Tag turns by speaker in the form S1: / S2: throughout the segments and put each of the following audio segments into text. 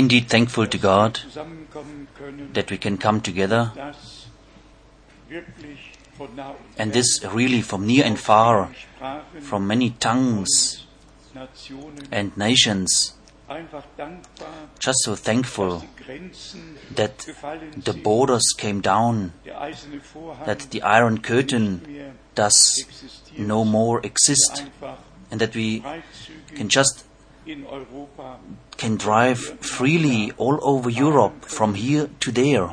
S1: indeed thankful to God that we can come together, and this really from near and far, from many tongues and nations, just so thankful that the borders came down, that the Iron Curtain does no more exist, and that we can just can drive freely all over Europe from here to there.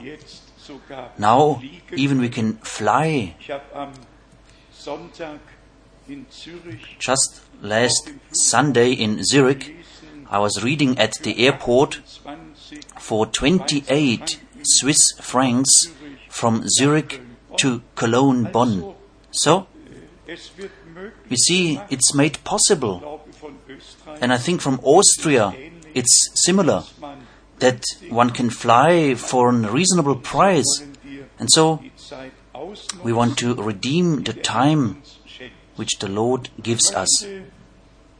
S1: Now even we can fly. Just last Sunday in Zurich, I was reading at the airport for 28 Swiss francs from Zurich to Cologne, Bonn. So, we see it's made possible. And I think from Austria, it's similar that one can fly for a reasonable price. And so, we want to redeem the time which the Lord gives us.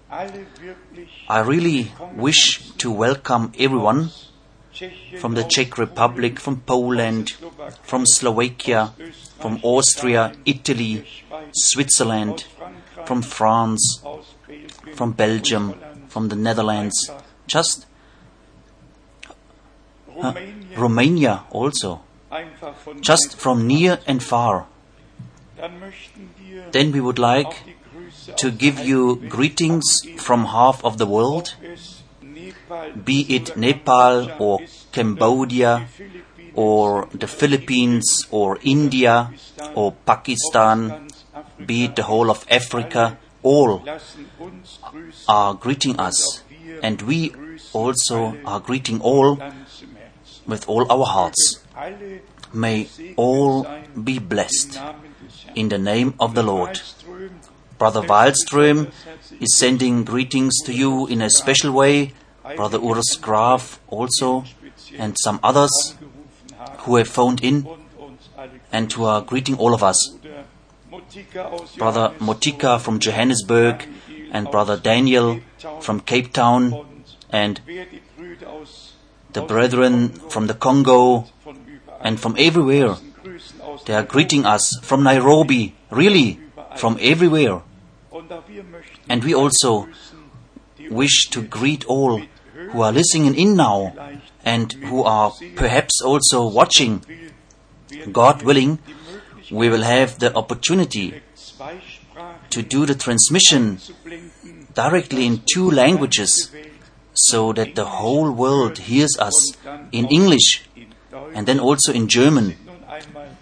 S1: I really wish to welcome everyone from the Czech Republic, from Poland, from Slovakia, from Austria, Italy, Switzerland, from France, from Belgium, from the Netherlands, just uh, Romania. Also, just from near and far.
S2: Dann möchten wir
S1: Then we would like to give you greetings from half of the world,
S2: ob es Nepal
S1: be it Nepal or Cambodia
S2: oder die Philippinen
S1: or the Philippines or India or Pakistan, be it the whole of Africa, all
S2: lassen uns grüßen.
S1: are greeting us, and we also are greeting all with all our hearts. May all be blessed in the name of the Lord. Brother Wallström is sending greetings to you in a special way. Brother Urs Graf also, and some others who have phoned in and who are greeting all of us. Brother Motika from Johannesburg and Brother Daniel from Cape Town and the brethren from the Congo and from everywhere. They are greeting us from Nairobi, really, from everywhere. And we also wish to greet all who are listening in now and who are perhaps also watching. God willing, we will have the opportunity to do the transmission directly in two languages so that the whole world hears us in English and then also in German.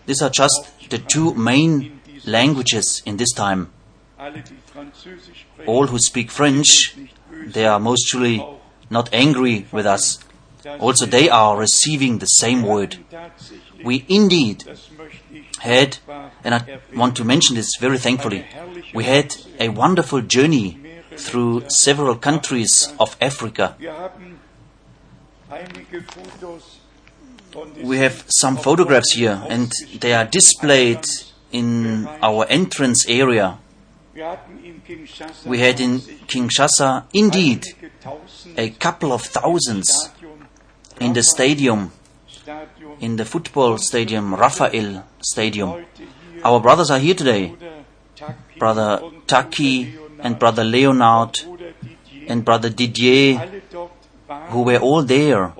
S1: These are just the two main languages in this time. All who speak French, they are most surely not angry with us. Also, they are receiving the same word. We indeed had, and I want to mention this very thankfully, we had a wonderful journey through several countries of Africa. We have some photographs here and they are displayed in our entrance area. We had in
S2: 20
S1: Kinshasa indeed a couple of thousands in the stadium, in the football stadium, Rafael Stadium. Our brothers are here today, Brother Taki and Brother Leonard and Brother Didier, who were all there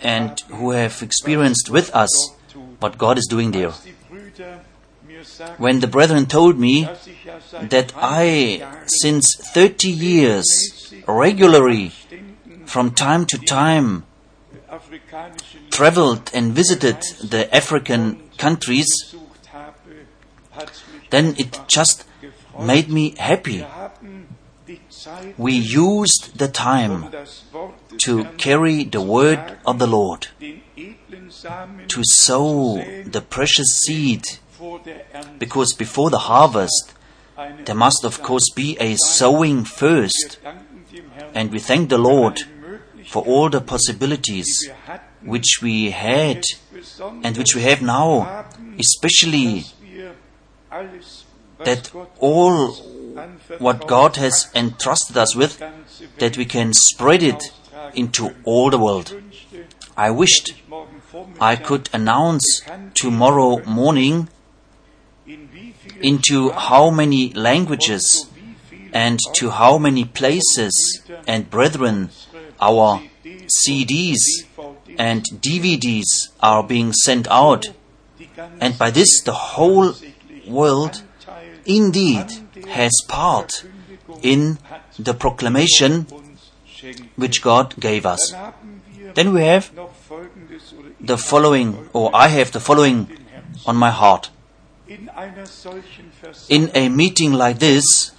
S1: and who have experienced with us what God is doing there. When the brethren told me that I, since 30 years, regularly, from time to time, traveled and visited the African countries, then it just made me happy. We used the time to carry the word of the Lord, to sow the precious seed, because before the harvest, there must of course be a sowing first. And we thank the Lord for all the possibilities which we had and which we have now, especially that all what God has entrusted us with, that we can spread it into all the world. I wished I could announce tomorrow morning into how many languages and to how many places and brethren our CDs and DVDs are being sent out. And by this the whole world indeed has part in the proclamation which God gave us. Then we have the following, or I have the following on my heart. In a meeting like this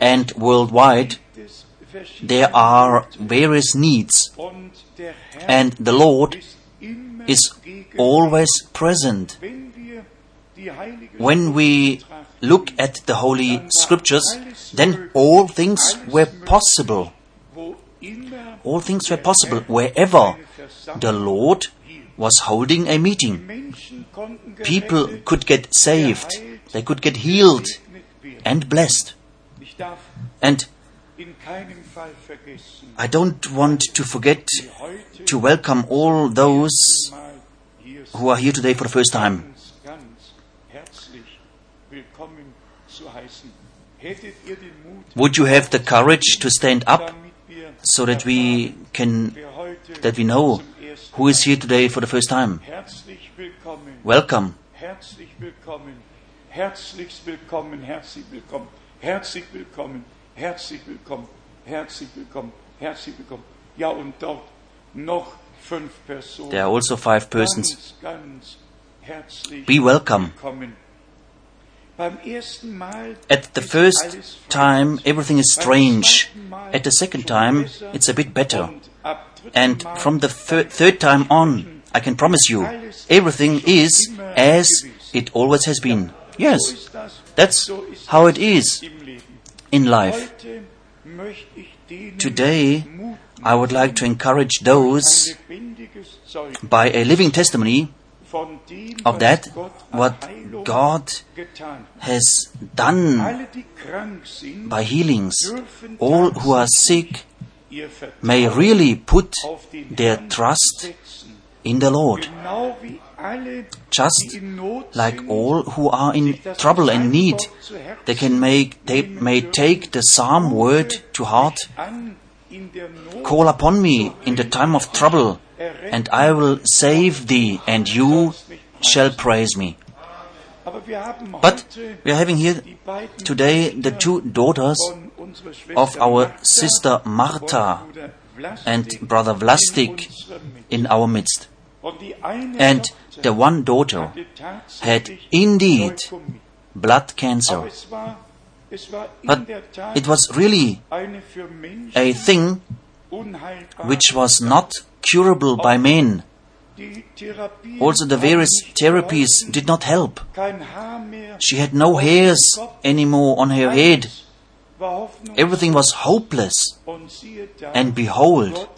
S1: and worldwide, there are various needs, and the Lord is always present. When we look at the Holy Scriptures, then all things were possible. All things were possible wherever the Lord was holding a meeting. People could get saved, they could get healed and blessed. And I don't want to forget to welcome all those who are here today for the first time. Would you have the courage to stand up so that we can, that we know who is here today for the first time? Welcome.
S2: Herzlich willkommen. Herzlich willkommen. Herzlich willkommen. Herzlich willkommen. Herzlich willkommen. Herzlich willkommen. Herzlich willkommen. Ja, und dort noch fünf Personen.
S1: There are also five persons.
S2: Ganz, ganz
S1: Be welcome.
S2: willkommen. Beim ersten Mal
S1: At the first time, everything is strange. At the second time, it's a bit better.
S2: Und ab dritten
S1: And from the thir- third time on, I can promise you, everything is as it always has been. Yes, that's how it is. In life. Today, I would like to encourage those by a living testimony of that, what God has done by healings. All who are sick may really put their trust in the Lord, just like all who are in trouble and need. They can make, they may take the psalm word to heart. Call upon me in the time of trouble, and I will save thee, and you shall praise me. But we are having here today the two daughters of our sister Martha and brother Vlastik
S2: in
S1: our midst. And the one daughter had indeed blood cancer. But it was really a thing which was not curable by men. Also the various therapies did not help. She had no hairs anymore on her head. Everything was hopeless. And behold,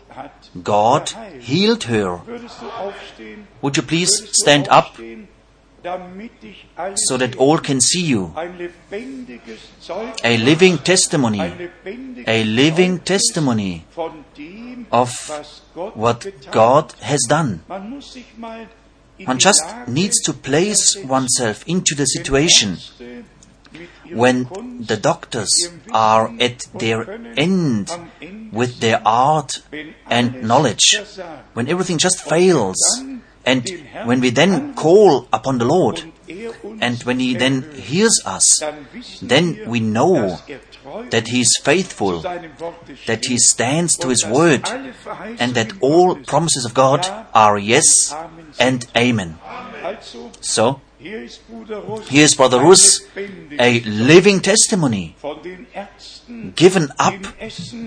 S1: God healed her. Would you please stand up so that all can see you? A living testimony, a living testimony of what God has done. One just needs to place oneself into the situation when the doctors are at their end with their art and knowledge, when everything just fails, and when we then call upon the Lord, and when He then hears us, then we know that He is faithful, that He stands to His word, and that all promises of God are yes and amen. So,
S2: hier ist Bruder Russ,
S1: here is Brother
S2: lebendiges
S1: a living testimony
S2: von den Ärzten
S1: given up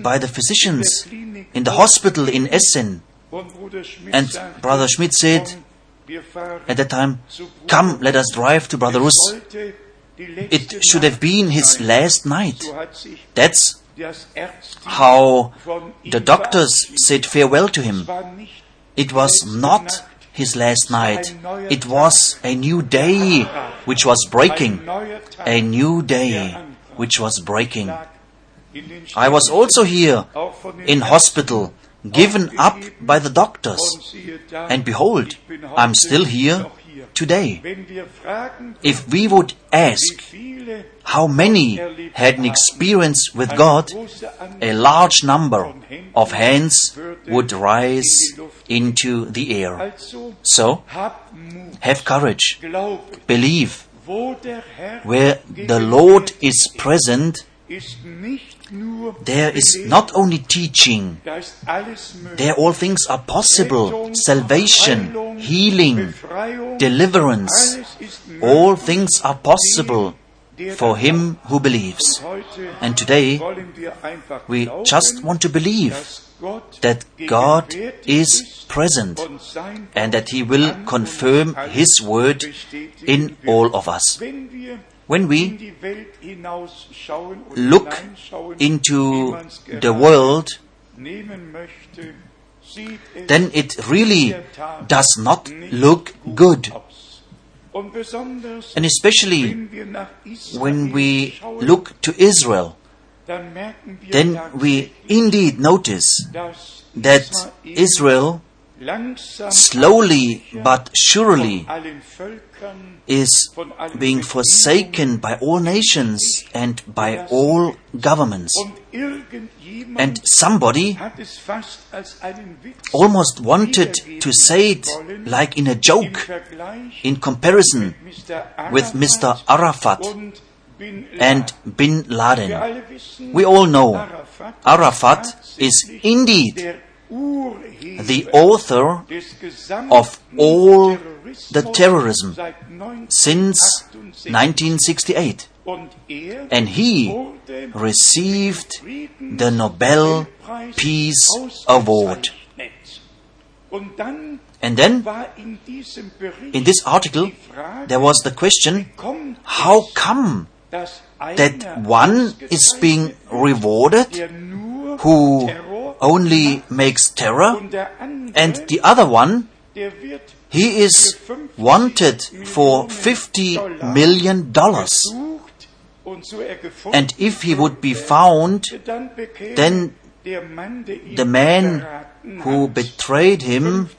S1: by the physicians in the hospital in Essen.
S2: und Bruder Schmidt
S1: And Brother Schmidt said
S2: komm, wir fahren
S1: at that time, Come, let us drive to Brother
S2: Es
S1: Russ.
S2: sollte die letzte
S1: It should have been his last night.
S2: So hat sich
S1: That's how the doctors said farewell to him.
S2: Es war nicht
S1: It was not his last night. It was a new day which was breaking.
S2: ein neuer Tag,
S1: A new day which was breaking.
S2: lag in den
S1: I was also here
S2: auch von den
S1: in hospital, given up by the doctors.
S2: und siehe da,
S1: And behold, I'm still here. Today.
S2: Wenn wir fragen,
S1: If we would ask how many had an experience with God, a large number of hands would rise into the air. So, have courage, believe.
S2: wo der Herr
S1: Where the Lord is present,
S2: ist nicht nur
S1: there is not only teaching, there all things are possible salvation, healing, deliverance. All things are possible for him who believes. And today, we just want to believe that God is present and that He will confirm His word in all of us. When we
S2: die Welt hinausschauen und
S1: look into the world,
S2: nehmen möchte, sieht es
S1: then it really
S2: in der Tat
S1: does not look good.
S2: aus. Und besonders,
S1: And especially
S2: wenn wir nach Israel
S1: when we look to Israel,
S2: dann merken wir
S1: then we indeed notice that
S2: Israel
S1: slowly but surely
S2: von allen Völkern,
S1: is being forsaken by all nations and by all governments.
S2: Um
S1: and somebody
S2: hat es fast als einen Witz
S1: almost wanted to say it like in a joke in comparison with Mr. Arafat and Bin Laden. We all know
S2: Arafat,
S1: is indeed the author of all the terrorism since
S2: 1968.
S1: 1968.
S2: Und er
S1: And he received the Nobel Peace Award. And then
S2: in
S1: this article there was the question how come that one is being rewarded who only makes terror and the other one he is wanted for 50 million dollars. And if he would be found then the man who betrayed him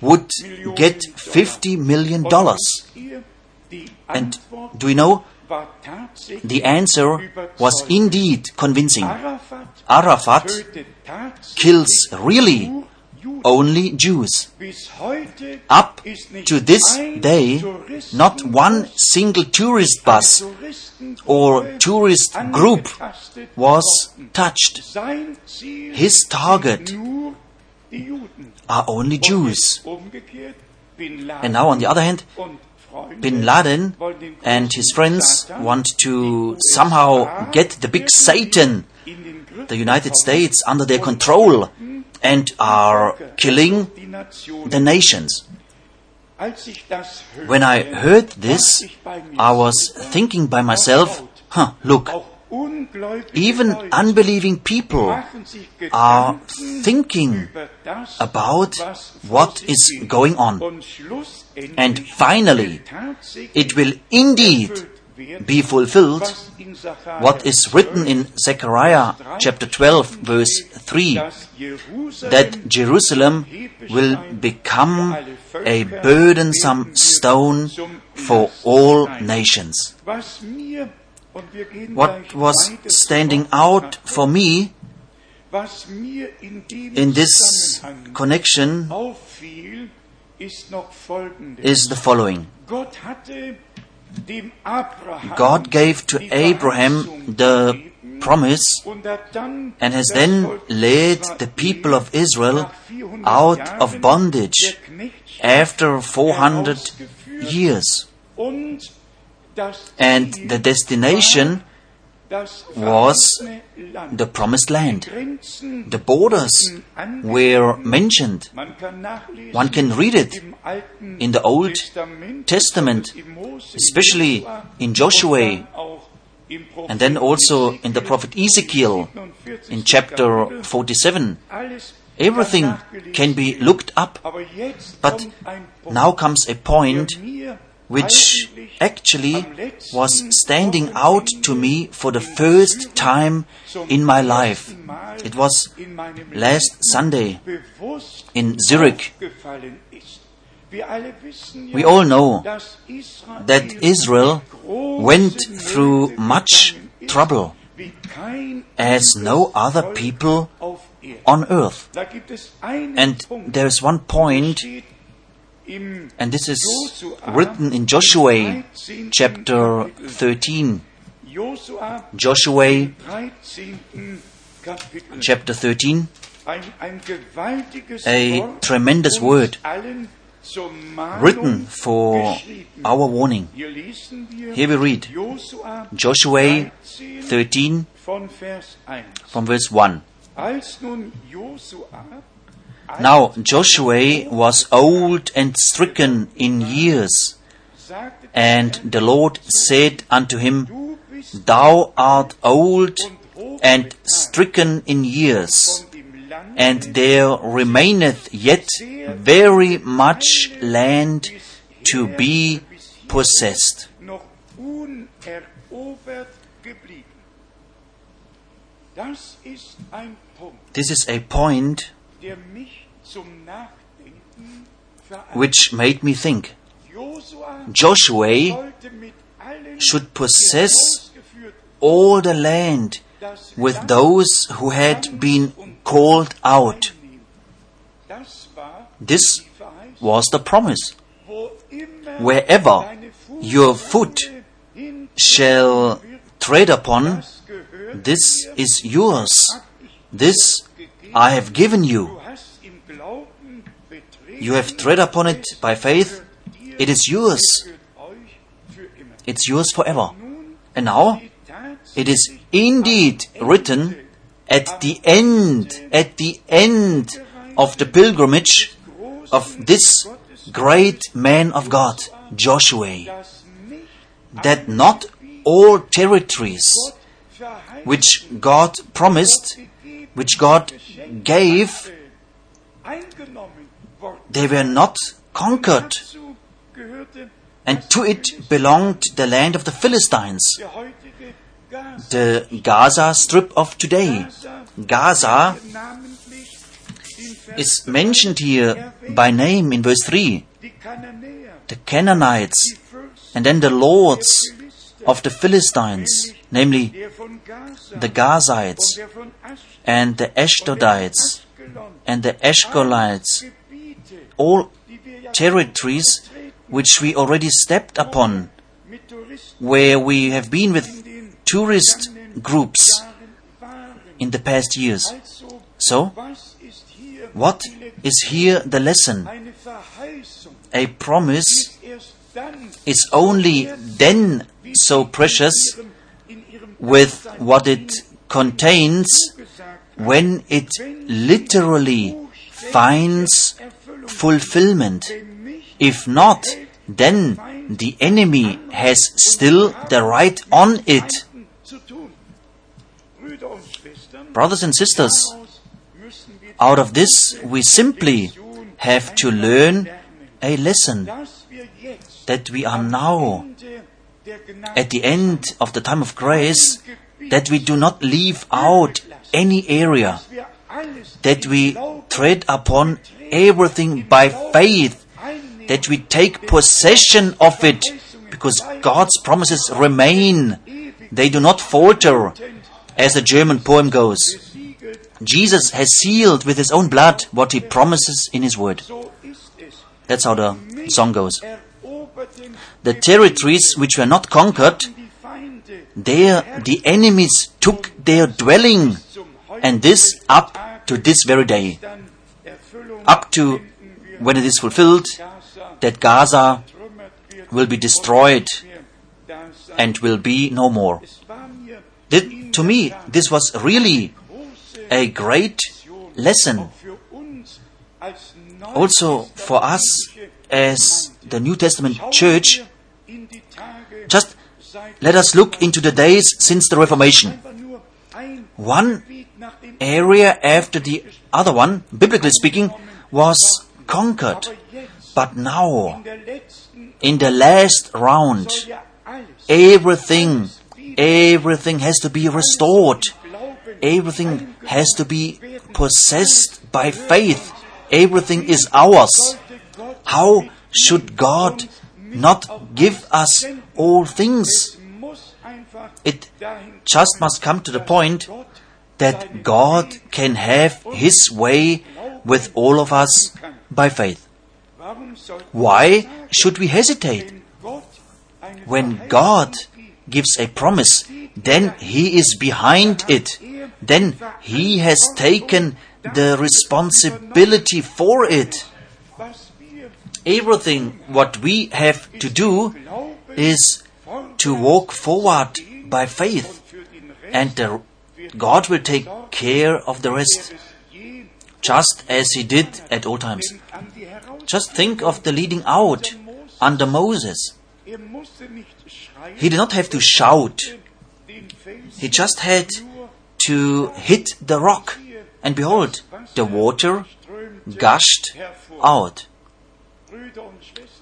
S1: would get 50 million dollars. And do you know the answer was indeed convincing.
S2: Arafat
S1: kills really only Jews. Up to this day not one single tourist bus or tourist group was touched. His target are only Jews. And now on the other hand Bin Laden and his friends want to somehow get the big Satan, the United States, under their control and are killing the nations. When I heard this, I was thinking by myself, huh, look, even unbelieving people are thinking about what is going on. And finally, It will indeed be fulfilled
S2: was in Sacharja
S1: what is written in Zechariah chapter 12 verse 3 that Jerusalem will become a burdensome stone for all nations. What was standing out for me
S2: in
S1: this connection is the following. God gave to Abraham the promise and has then led the people of Israel out of bondage after 400 years. And the destination was the promised land. The borders were mentioned. One can read it in the Old
S2: Testament,
S1: especially in Joshua And then also in the prophet Ezekiel, in chapter 47, everything can be looked up. But now comes a point which actually was standing out to me for the first time in my life. It was last Sunday in Zurich. We all know that Israel went through much trouble as no other people on earth. And there is one point, and this is written in Joshua chapter 13. Joshua chapter 13.
S2: Ein, ein gewaltiges
S1: A tremendous word written for our warning. Here we read Joshua
S2: 13
S1: 13
S2: von Vers 1.
S1: from verse 1. Now Joshua was old and stricken in years, and the Lord said unto him, Thou art old and stricken in years, and there remaineth yet very much land to be possessed. This is a point which made me think. Joshua should possess all the land with those who had been called out. This was the promise. Wherever your foot shall tread upon, this is yours. This. I have given you.
S2: Du hast im Glauben betreten,
S1: You have tread upon it by faith. It is yours. It's yours forever. And now it is indeed written at the end, at the end of the pilgrimage of this great man of God, Joshua, that not all territories which God promised, which God gave. They were not conquered, and to it belonged the land of the Philistines, the Gaza Strip of today. Gaza is mentioned here by name in verse 3 the Canaanites, and then the lords of the Philistines, namely the Gazites, and the Ashdodites, and the
S2: Gebiete,
S1: all territories which we already stepped upon, where we have been with tourist groups in the past years. So, what is here the lesson? A promise is only then so precious with what it contains when it literally finds. Fulfillment. If not, then the enemy has still the right on it. Brothers and sisters, out of this we simply have to learn a lesson that we are now at the end of the time of grace, that we do not leave out any area, that we tread upon everything by faith, that we take possession of it, because God's promises remain. They do not falter, as the German poem goes. Jesus has sealed with his own blood what he promises in his word. That's how the song goes. The territories which were not conquered, there the enemies took their dwelling, and this up to this very day, up to when it is fulfilled that Gaza will be destroyed and will be no more. To me, this was really a great lesson, also for us as the New Testament church. Just let us look into the days since the Reformation. One area after the other one, biblically speaking, was conquered. But now,
S2: in
S1: the last round, everything, everything has to be restored. Everything has to be possessed by faith. Everything is ours. How should God not give us all things? It just must come to the point that God can have His way with all of us by faith. Why should we hesitate? When God gives a promise, then He is behind it. Then He has taken the responsibility for it. Everything what we have to do is to walk forward by faith, and God will take care of the rest, just as He did at all times. Just think of the leading out under Moses. He did not have to shout, he just had to hit the rock, and behold, the water gushed out.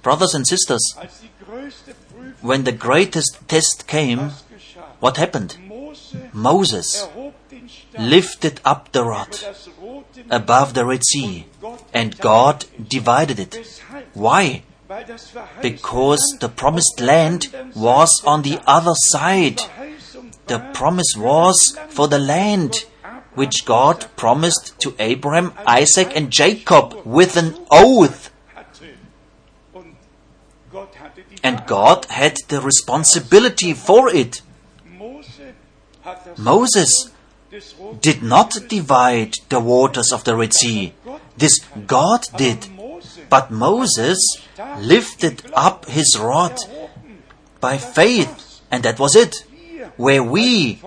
S1: Brothers and sisters, when the greatest test came, what happened? Moses lifted up the rod above the Red Sea, and God divided it. Why? Because the promised land was on the other side. The promise was for the land which God promised to Abraham, Isaac, and Jacob with an oath. And God had the responsibility for it. Moses did not divide the waters of the Red Sea. This God did. But Moses lifted up his rod by faith, and that was it. Where we,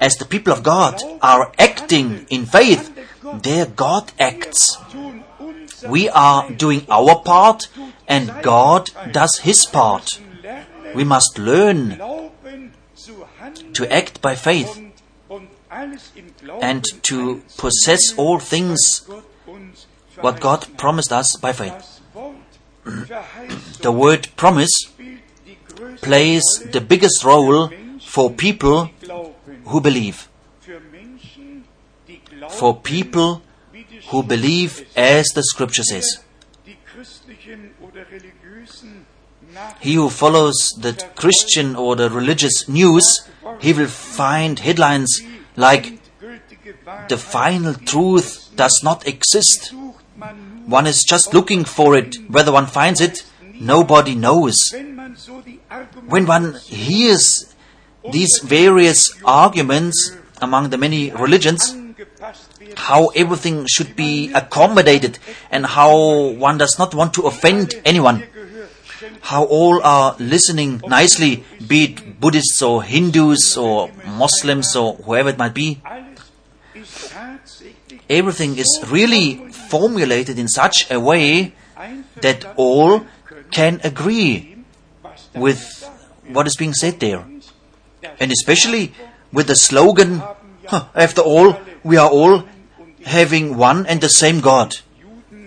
S1: as the people of God, are acting in faith, there God acts. We are doing our part, and God does his part. We must learn to act by faith
S2: und, und alles im Glauben
S1: and to possess all things what God promised us by faith. The word promise plays the biggest role for people who believe. For people who believe as the scripture says. He who follows the Christian or the religious news, he will find headlines like the final truth does not exist. One is just looking for it. Whether one finds it, nobody knows. When one hears these various arguments among the many religions, how everything should be accommodated and how one does not want to offend anyone, how all are listening nicely, be it Buddhists or Hindus or Muslims or whoever it might be. Everything is really formulated in such a way that all can agree with what is being said there. And especially with the slogan, "Huh, after all, we are all having one and the same God,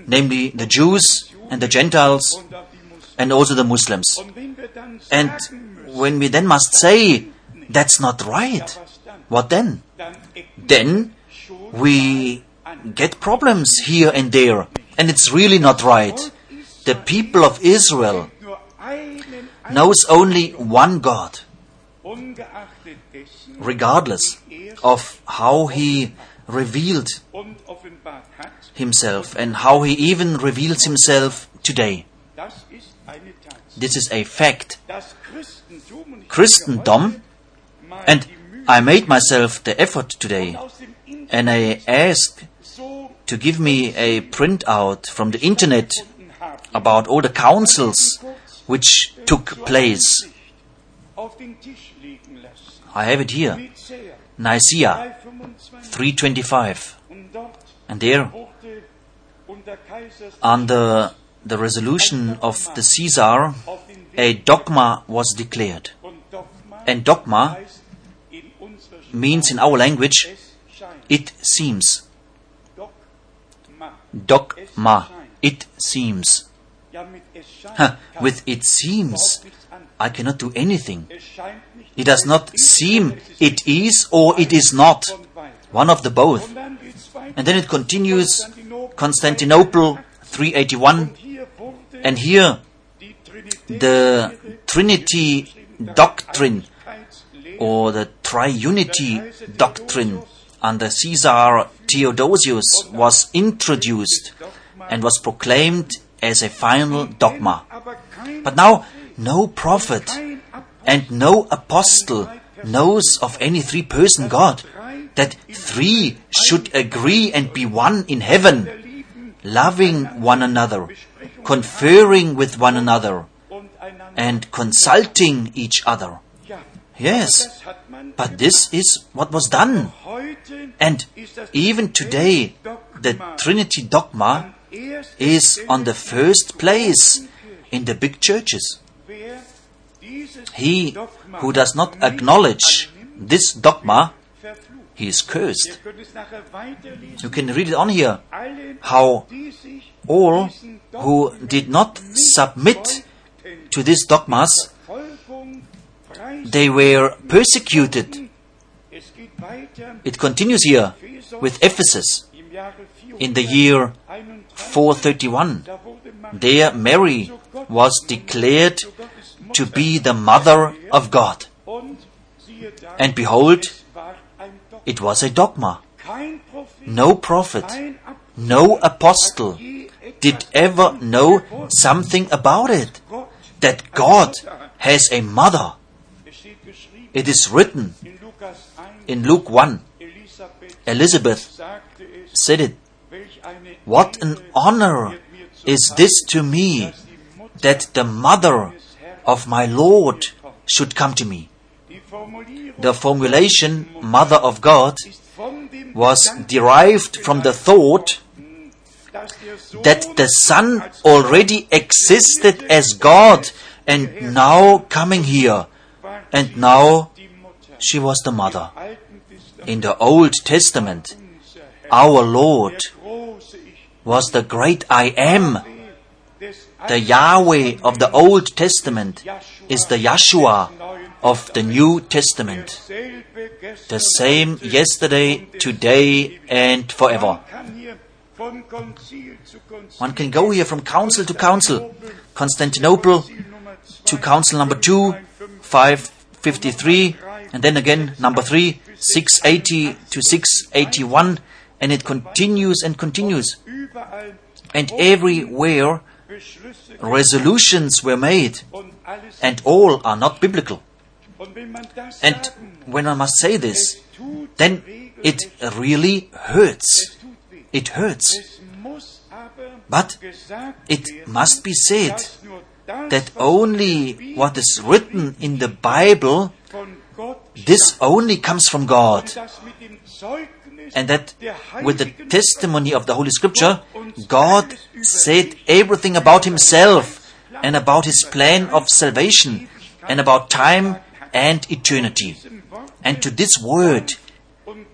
S1: namely the Jews and the Gentiles and also the Muslims. And when we then must say, that's not right, what then? Then we get problems here and there, and it's really not right. The people of Israel knows only one God, regardless of how he revealed himself and how he even reveals himself today. This is a fact.
S2: Das Christentum, und ich
S1: Christendom, and I made myself the effort today,
S2: aus dem Internet
S1: and I asked to give me a printout from the internet about all the councils which took place.
S2: auf den Tisch legen lassen.
S1: I have it here. Nicaea
S2: 325.
S1: 325.
S2: Und dort
S1: And there,
S2: wurde unter Kaisers
S1: under the resolution of the Caesar, a dogma was declared. And dogma means in our language, it seems.
S2: Dogma.
S1: It seems. Huh, with it seems. I cannot do anything. It does not seem it is or it is not. One of the both. And then it continues Constantinople 381. And here the Trinity doctrine or the triunity doctrine under Caesar Theodosius was introduced and was proclaimed as a final dogma. But now, no prophet and no apostle knows of any three person God, that three should agree and be one in heaven, loving one another, conferring with one another, and consulting each other. Yes, but this is what was done. And even today, the Trinity dogma is on the first place in the big churches. He who does not acknowledge this dogma, he is cursed. You can read it on here. How All who did not submit to these dogmas, they were persecuted. It continues here with Ephesus in the year
S2: 431.
S1: 431.
S2: Da wurde Maria
S1: There Mary was declared to be the mother of God. And behold, it was a dogma. No prophet, no apostle did ever know something about it. That God has a mother. It is written
S2: in Lukas 1,
S1: in Luke 1. Elizabeth said it. What an honor is this to me that the mother of my Lord should come to me. The formulation Mother of God was derived from the thought that the Son already existed as God and now coming here. And now she was the mother. In the Old Testament, our Lord was the great I am. The Yahweh of the Old Testament is the Yahshua of the New Testament. The same yesterday, today, and forever. One can go here from council to council. Constantinople to council number 2, 553, and then again number 3, 680 to 681, and it continues and continues. And everywhere resolutions were made, and all are not biblical. And when I must say this, then it really hurts.
S2: Es tut weh.
S1: It hurts.
S2: Es muss aber
S1: But it must be said
S2: dass nur das,
S1: that only what is written in the Bible, this only comes from God.
S2: und das mit dem Zeugnis
S1: And that with the testimony of the Holy Scripture, God said everything about Himself and about His plan of salvation and about time and eternity. And to this word,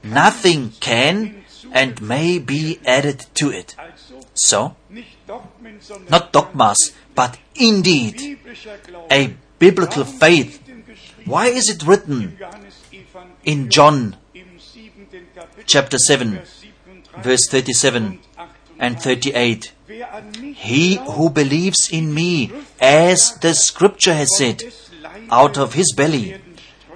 S1: nothing can and may be added to it. So, not dogmas, but indeed a biblical faith. Why is it written in John chapter 7, verse 37 and
S2: 38?
S1: 38?
S2: Wer an mich
S1: He who believes in me, as the scripture has said, out of his belly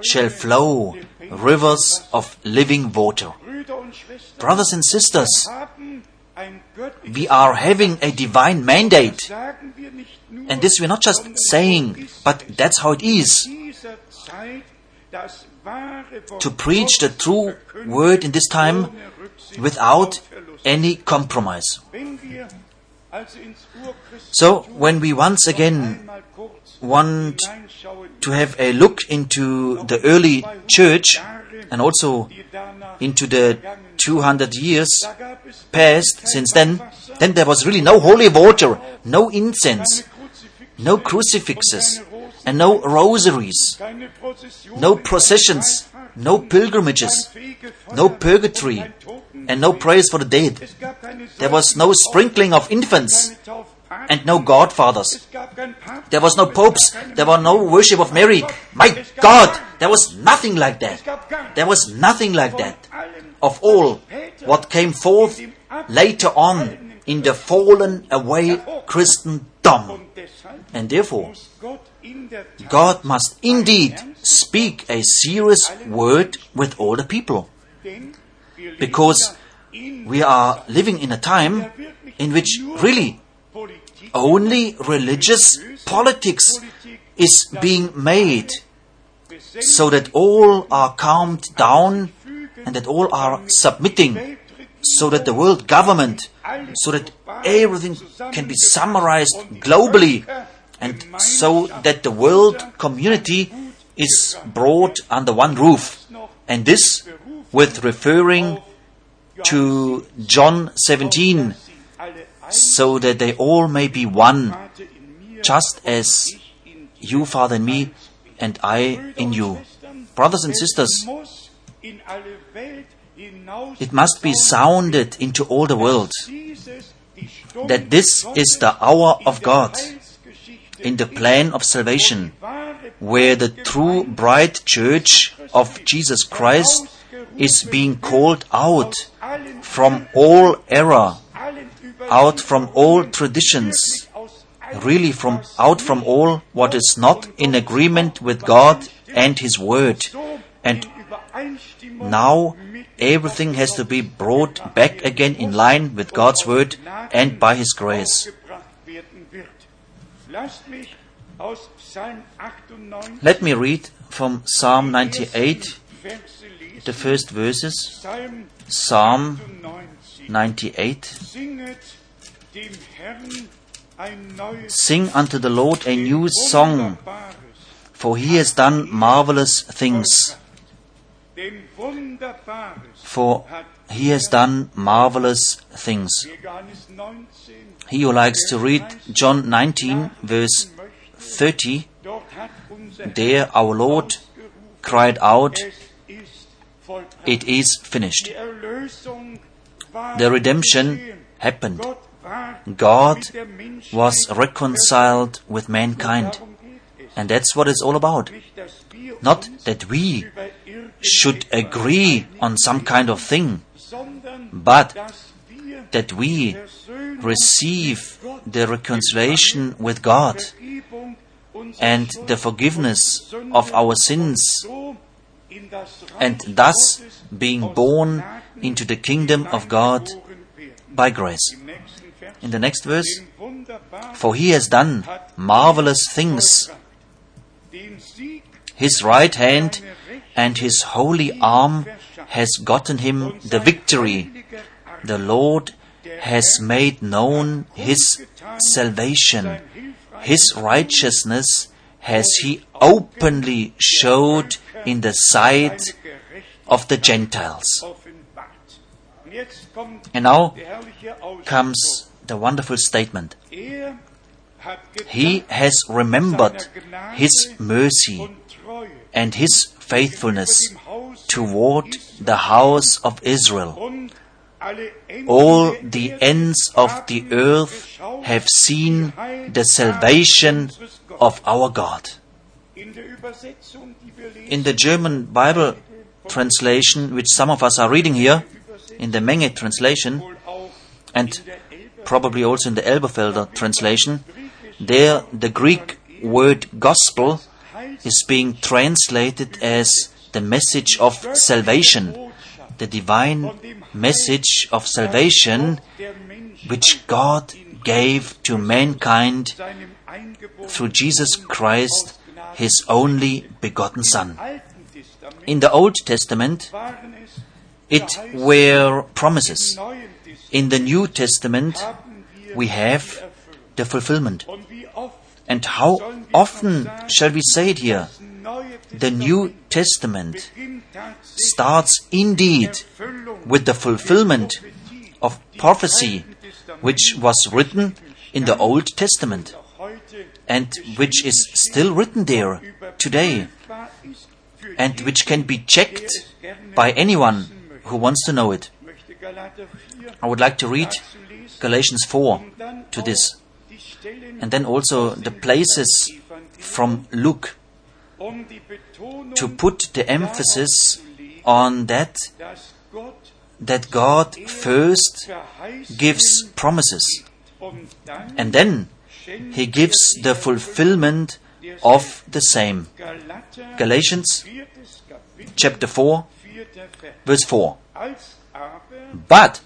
S1: shall flow rivers of living water.
S2: Brüder und Schwestern
S1: Brothers and sisters,
S2: haben ein göttliches
S1: we are having a divine mandate.
S2: sagen wir nicht nur
S1: And this we're not just saying, but that's how it is.
S2: in dieser Zeit das wahre Wort
S1: To preach the true word in this time without any compromise.
S2: Wenn wir also ins Urchristentum
S1: So, when we once again want to have a look into the early church and also into the 200 years past since then, then there was really no holy water, no incense, no crucifixes, and no rosaries, no processions, no pilgrimages, no purgatory, and no prayers for the dead. There was no sprinkling of infants and no godfathers. There was no popes. There was no worship of Mary. My God, there was nothing like that. There was nothing like that. Of all what came forth later on in the fallen away Christendom. And therefore, God must indeed speak a serious word with all the people. Because we are living in a time in which really only religious politics is being made so that all are calmed down and that all are submitting so that the world government so that everything can be summarized globally and so that the world community is brought under one roof. And this with referring to John 17 so that they all may be one just as you father in me and I in you. Brothers and sisters it must be sounded into all the world that this is the hour of God in the plan of salvation, where the true bride church of Jesus Christ is being called out from all error, out from all traditions, really from out from all what is not in agreement with God and His Word. And now everything has to be brought back again in line with God's Word and by His grace. Let me read from Psalm 98, the first verses. Psalm 98. Sing unto the Lord a new song, for he has done marvelous things. For he has done marvelous things. He who likes to read John 19, verse 30, there our Lord cried out, It is finished. The redemption happened. God was reconciled with mankind. And that's what it's all about. Not that we should agree on some kind of thing, but that we receive the reconciliation with God and the forgiveness of our sins, and thus being born into the kingdom of God by grace. In the next verse, for he has done marvelous things. His right hand and his holy arm has gotten him the victory. The Lord has made known his salvation. His righteousness has he openly showed in the sight of the Gentiles. And now comes the wonderful statement. He has remembered his mercy and his faithfulness toward the house of Israel. All the ends of the earth have seen the salvation of our God. In the German Bible translation, which some of us are reading here, in the Menge translation, and probably also in the Elberfelder translation, there the Greek word gospel is being translated as the message of salvation, the divine message of salvation which God gave to mankind through Jesus Christ, his only begotten Son. In the Old Testament, it were promises. In the New Testament, we have the fulfillment. And how often shall we say it here? The New Testament starts indeed with the fulfillment of prophecy which was written in the Old Testament. and which is still written there today and which can be checked by anyone. Who wants to know it.
S2: Ich möchte Galater 4
S1: I would like to read Galatians 4
S2: um
S1: to this, and then also the places from Luke to put the emphasis on that that God first gives promises and then he gives the fulfillment of the same. Galatians chapter 4
S2: vierter Vers.
S1: Verse 4. But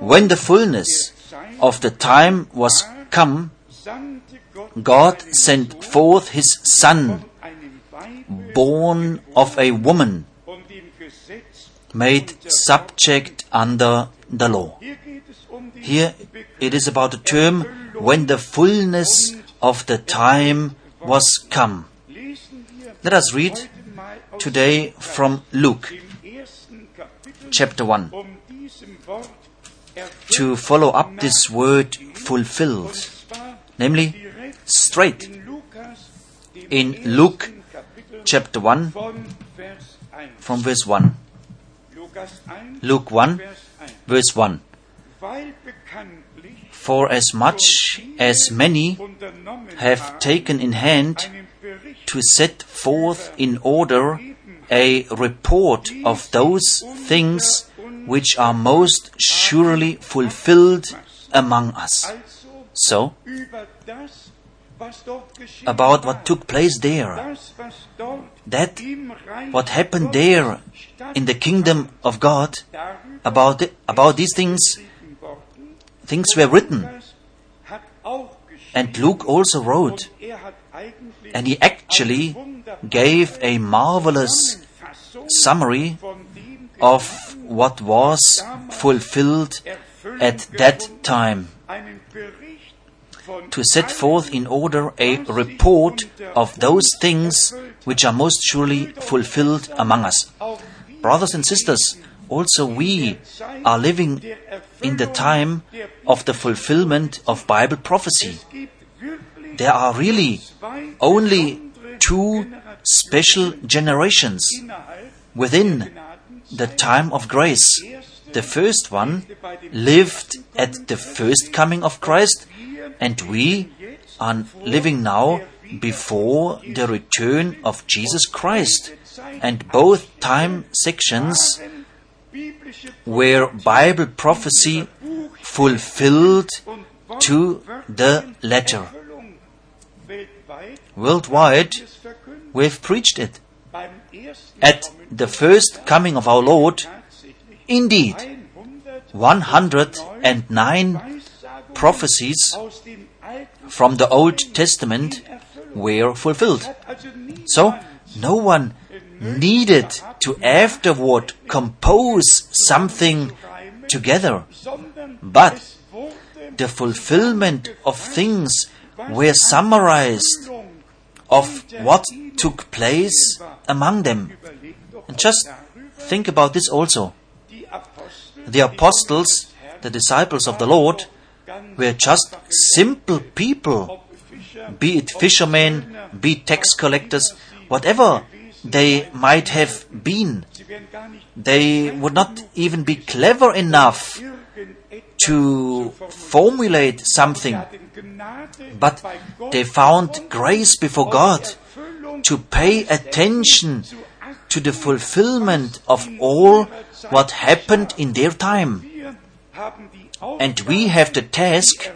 S1: when the fullness of the time was come, God sent forth his Son,
S2: von einem Weibe
S1: born of a woman,
S2: Gesetz
S1: made subject under the law.
S2: Hier geht es um
S1: Here it is about the term when the fullness of the time was come. Let us read
S2: heute mal aus
S1: today from Luke
S2: dem ersten Kapitel
S1: chapter 1
S2: um diesem Wort
S1: to follow up this word fulfilled, namely straight
S2: in
S1: Luke chapter 1
S2: von Vers 1.
S1: from verse 1. Luke 1 verse 1. For as much as many have taken in hand to set forth in order a report of those things which are most surely fulfilled among us. So, about what took place there, that what happened there in the kingdom of God, about, the, about these things, things were written. And Luke also wrote, and he actually gave a marvelous summary of what was fulfilled at that time. to set forth in order a report of those things which are most surely fulfilled among us. Brothers and sisters, also we are living in the time of the fulfillment of Bible prophecy. There are really only two special generations within the time of grace. The first one lived at the first coming of Christ, and we are living now before the return of Jesus Christ. And both time sections were Bible prophecy fulfilled to the letter. Worldwide, we've preached it. At the first coming of our Lord, indeed, 109 prophecies from the Old Testament were fulfilled. So, no one needed to afterward compose something together, but the fulfillment of things were summarized of what took place among them. And just think about this also. The apostles, the disciples of the Lord, were just simple people, be it fishermen, be it tax collectors, whatever they might have been. They would not even be clever enough to formulate something, but they found grace before God to pay attention to the fulfillment of all what happened in their time. And we have the task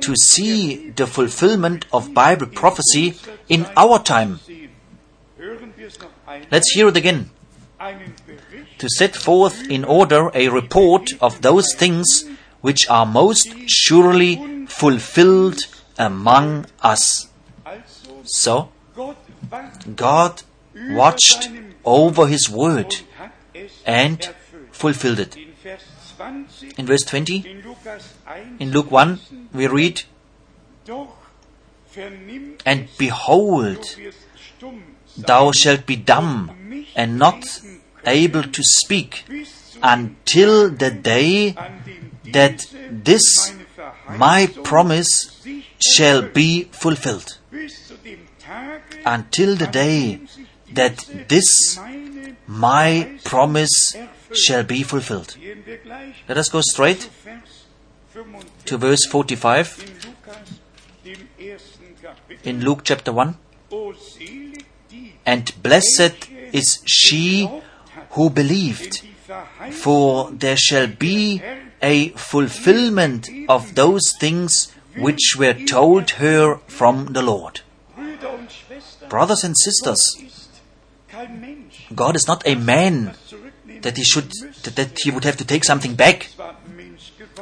S1: to see the fulfillment of Bible prophecy in our time. Let's hear it again. To set forth in order a report of those things which are most surely fulfilled among us. So, God watched over His word and fulfilled it.
S2: In Vers 20
S1: In verse 20,
S2: in Lukas 1
S1: in Luke 1, we read, And behold, thou shalt be dumb and not able to speak until the day that this my promise shall be fulfilled until the day that this my promise shall be fulfilled. Let us go straight
S2: zu Vers 45
S1: to verse 45
S2: in
S1: Luke chapter 1.
S2: O selig die,
S1: And blessed is she who believed, for there shall be a fulfillment of those things which were told her from the Lord. Brothers and sisters, God is not a man that he should that, he would have to take something back.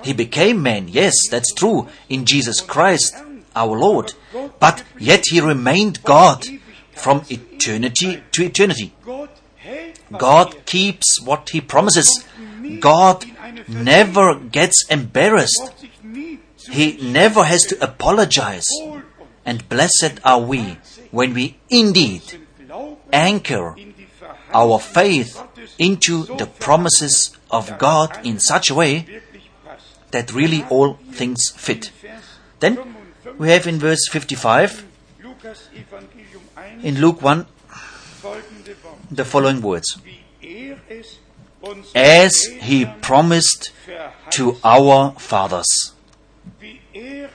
S1: He became man, yes, that's true, in Jesus Christ, our Lord. But yet he remained God from eternity to eternity. God keeps what he promises. God never gets embarrassed. He never has to apologize. And blessed are we when we indeed anchor our faith into the promises of God in such a way that really all things fit. Then we have in verse 55
S2: Lukas Evangelium 1
S1: in Luke 1 the following words As he promised to our fathers,
S2: er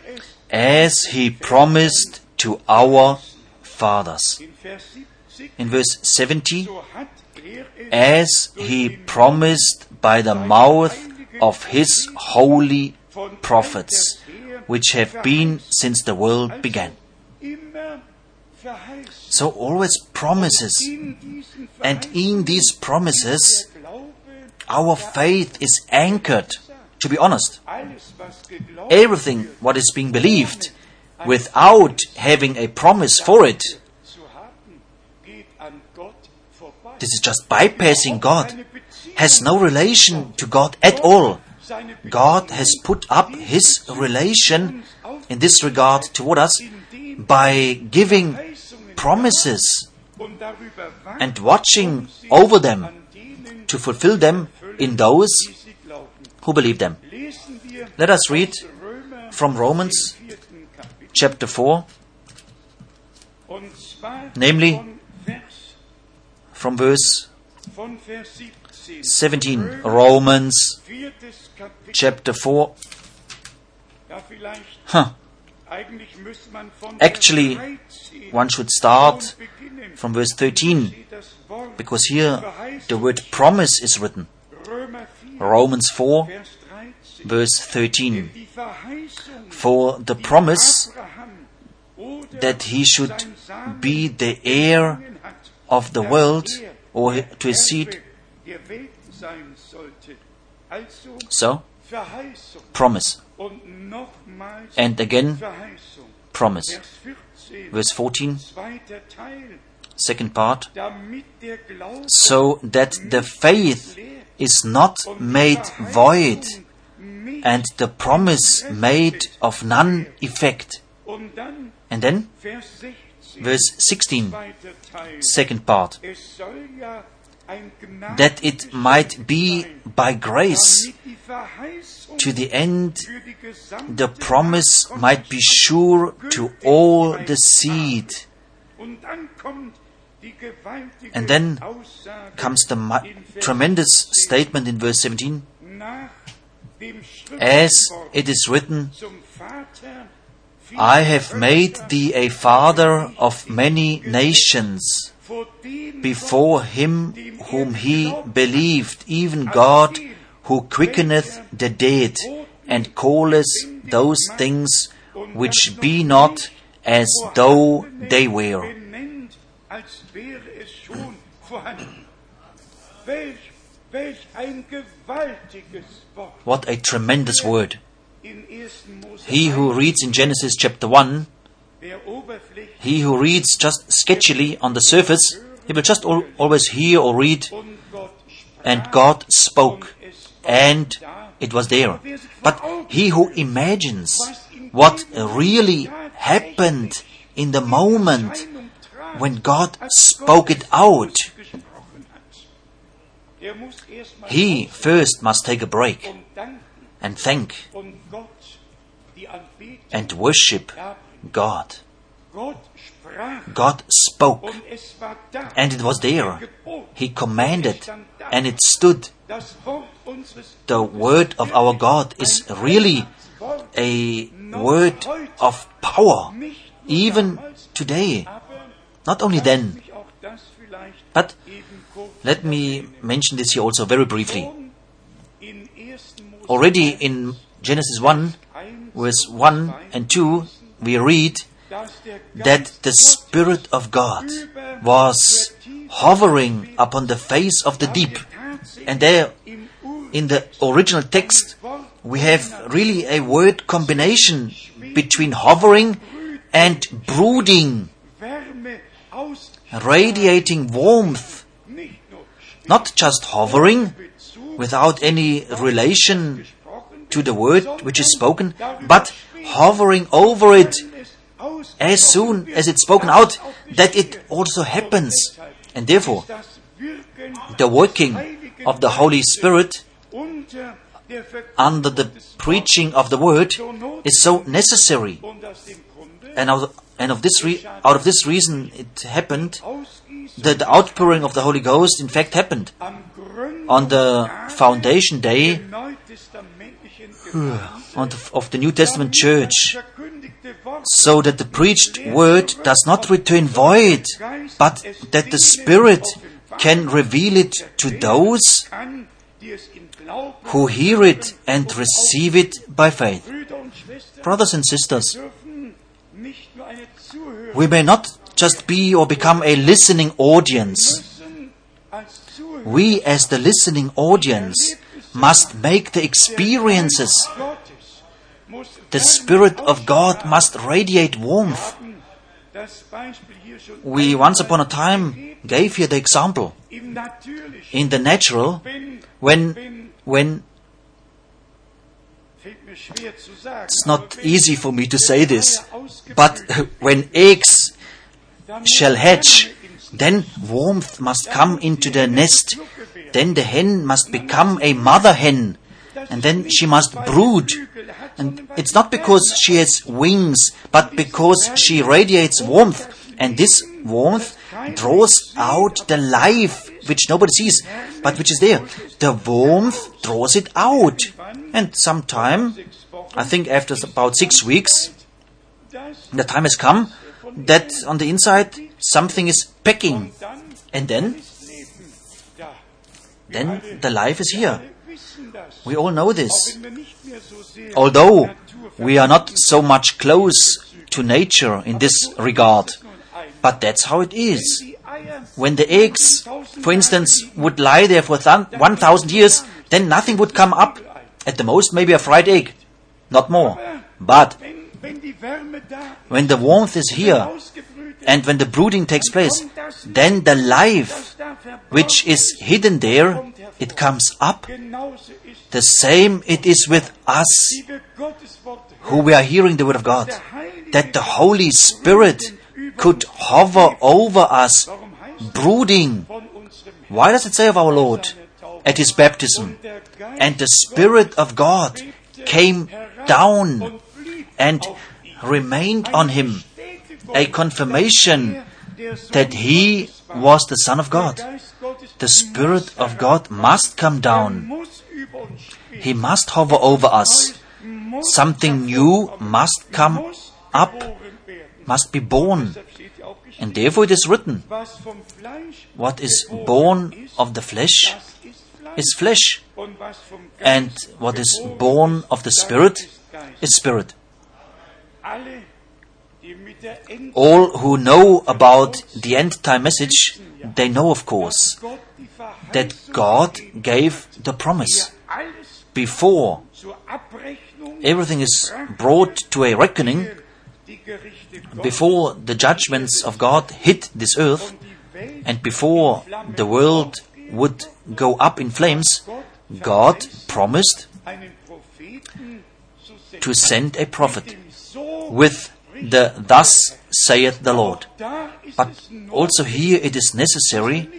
S1: as he promised to our fathers.
S2: in Vers 70
S1: In verse 70,
S2: so hat er es
S1: as he promised by the mouth of his holy prophets, which have been since the world began. So always promises. And in these promises, our faith is anchored. To be honest,
S2: alles was geglaubt
S1: everything what is being believed without having a promise for it,
S2: zu haben, geht an Gott vorbei.
S1: this is just bypassing God, has no relation to God at all. God has put up his relation in this regard toward us by giving promises
S2: und darüber wacht,
S1: and watching over them to fulfill them in those who believe them. Let us read from Romans chapter 4, Namely, from verse
S2: 17.
S1: 17. Romans chapter 4. Huh. Actually, One should start from verse 13
S2: Steht das Wort
S1: because here the word promise is written. Romans 4, verse 13. For the promise that he should be the heir of the world or to his seed. So, promise. And again, promise. Verse 14,
S2: zweiter Teil,
S1: second part.
S2: damit der Glaube
S1: So that the faith is not made void and the promise made of none effect. And then, verse 16,
S2: zweiter Teil.
S1: second part.
S2: Es soll ja ein
S1: That it might be by grace
S2: damit die Verheißung
S1: to the end
S2: für die gesamte
S1: the promise might be sure to all the seed. And then Comes the tremendous statement in verse 17 As it is written, I have made thee a father of many nations before him whom he believed, even God who quickeneth the dead and calleth those things which be not as though they were. What a tremendous word.
S2: in 1. Mose.
S1: He who reads in Genesis chapter 1 He who reads just sketchily on the surface, he will just al- always hear or read, and God spoke,
S2: und es war
S1: and it was there. But he who imagines what really happened in the moment when God spoke it out, he first must take a break and
S2: Anbetung
S1: and worship. God. God spoke and it was there. He commanded and it stood. The word of our God is really a word of power, even today. Not only then,
S2: mich auch das vielleicht
S1: but let me mention this here also very briefly.
S2: schon in 1. Mose
S1: Already in Genesis 1,
S2: 1,
S1: verse 1 and 2, we read that the Spirit of God was hovering upon the face of the deep. And there, in the original text, we have really a word combination between hovering and brooding, radiating warmth, not just hovering without any relation to the word which is spoken, but hovering over it as soon as it's spoken out, that it also happens. And therefore, the working of the Holy Spirit under the preaching of the word is so necessary. And and of this re- out of this reason it happened that the outpouring of the Holy Ghost in fact happened on the foundation day of the New Testament church so that the preached word does not return void but that the Spirit can reveal it to those who hear it and receive it by faith. Brothers and sisters, we may not just be or become a listening audience. We, as the listening audience, must make the experiences. The Spirit of God must radiate warmth. We once upon a time gave here the example. In the natural, when, when, it's not easy for me to say this, but when eggs shall hatch, then warmth must come into the nest. Then the hen must become a mother hen. And then she must brood. And it's not because she has wings, but because she radiates warmth. And this warmth draws out the life which nobody sees, but which is there. The warmth draws it out. And sometime, I think after about six weeks, the time has come that on the inside something is pecking. And then, then the life is here. We all know this. Although we are not so much close to nature in this regard. But that's how it is. When the eggs, for instance, would lie there for thou- 1000 years, then nothing would come up. At the most, maybe a fried egg. Not more. But when the warmth is here and when the brooding takes place, then the life which is hidden there, it comes up. The same it is with us who we are hearing the word of God, that the Holy Spirit could hover over us, brooding. Why does it say of our Lord at his baptism? And the Spirit of God came down and remained on him, a confirmation that he was the Son of God. The Spirit of God must come down. He must hover over us. Something new must come up. Must be born. And therefore it is written, what is born of the flesh is flesh, and what is born of the Spirit is spirit. All who know about the end time message, they know of course that God gave the promise. Before everything is brought to a reckoning, before the judgments of God hit this earth, and before the world would go up in flames, God promised to send a prophet with the Thus saith the Lord. But also here it is necessary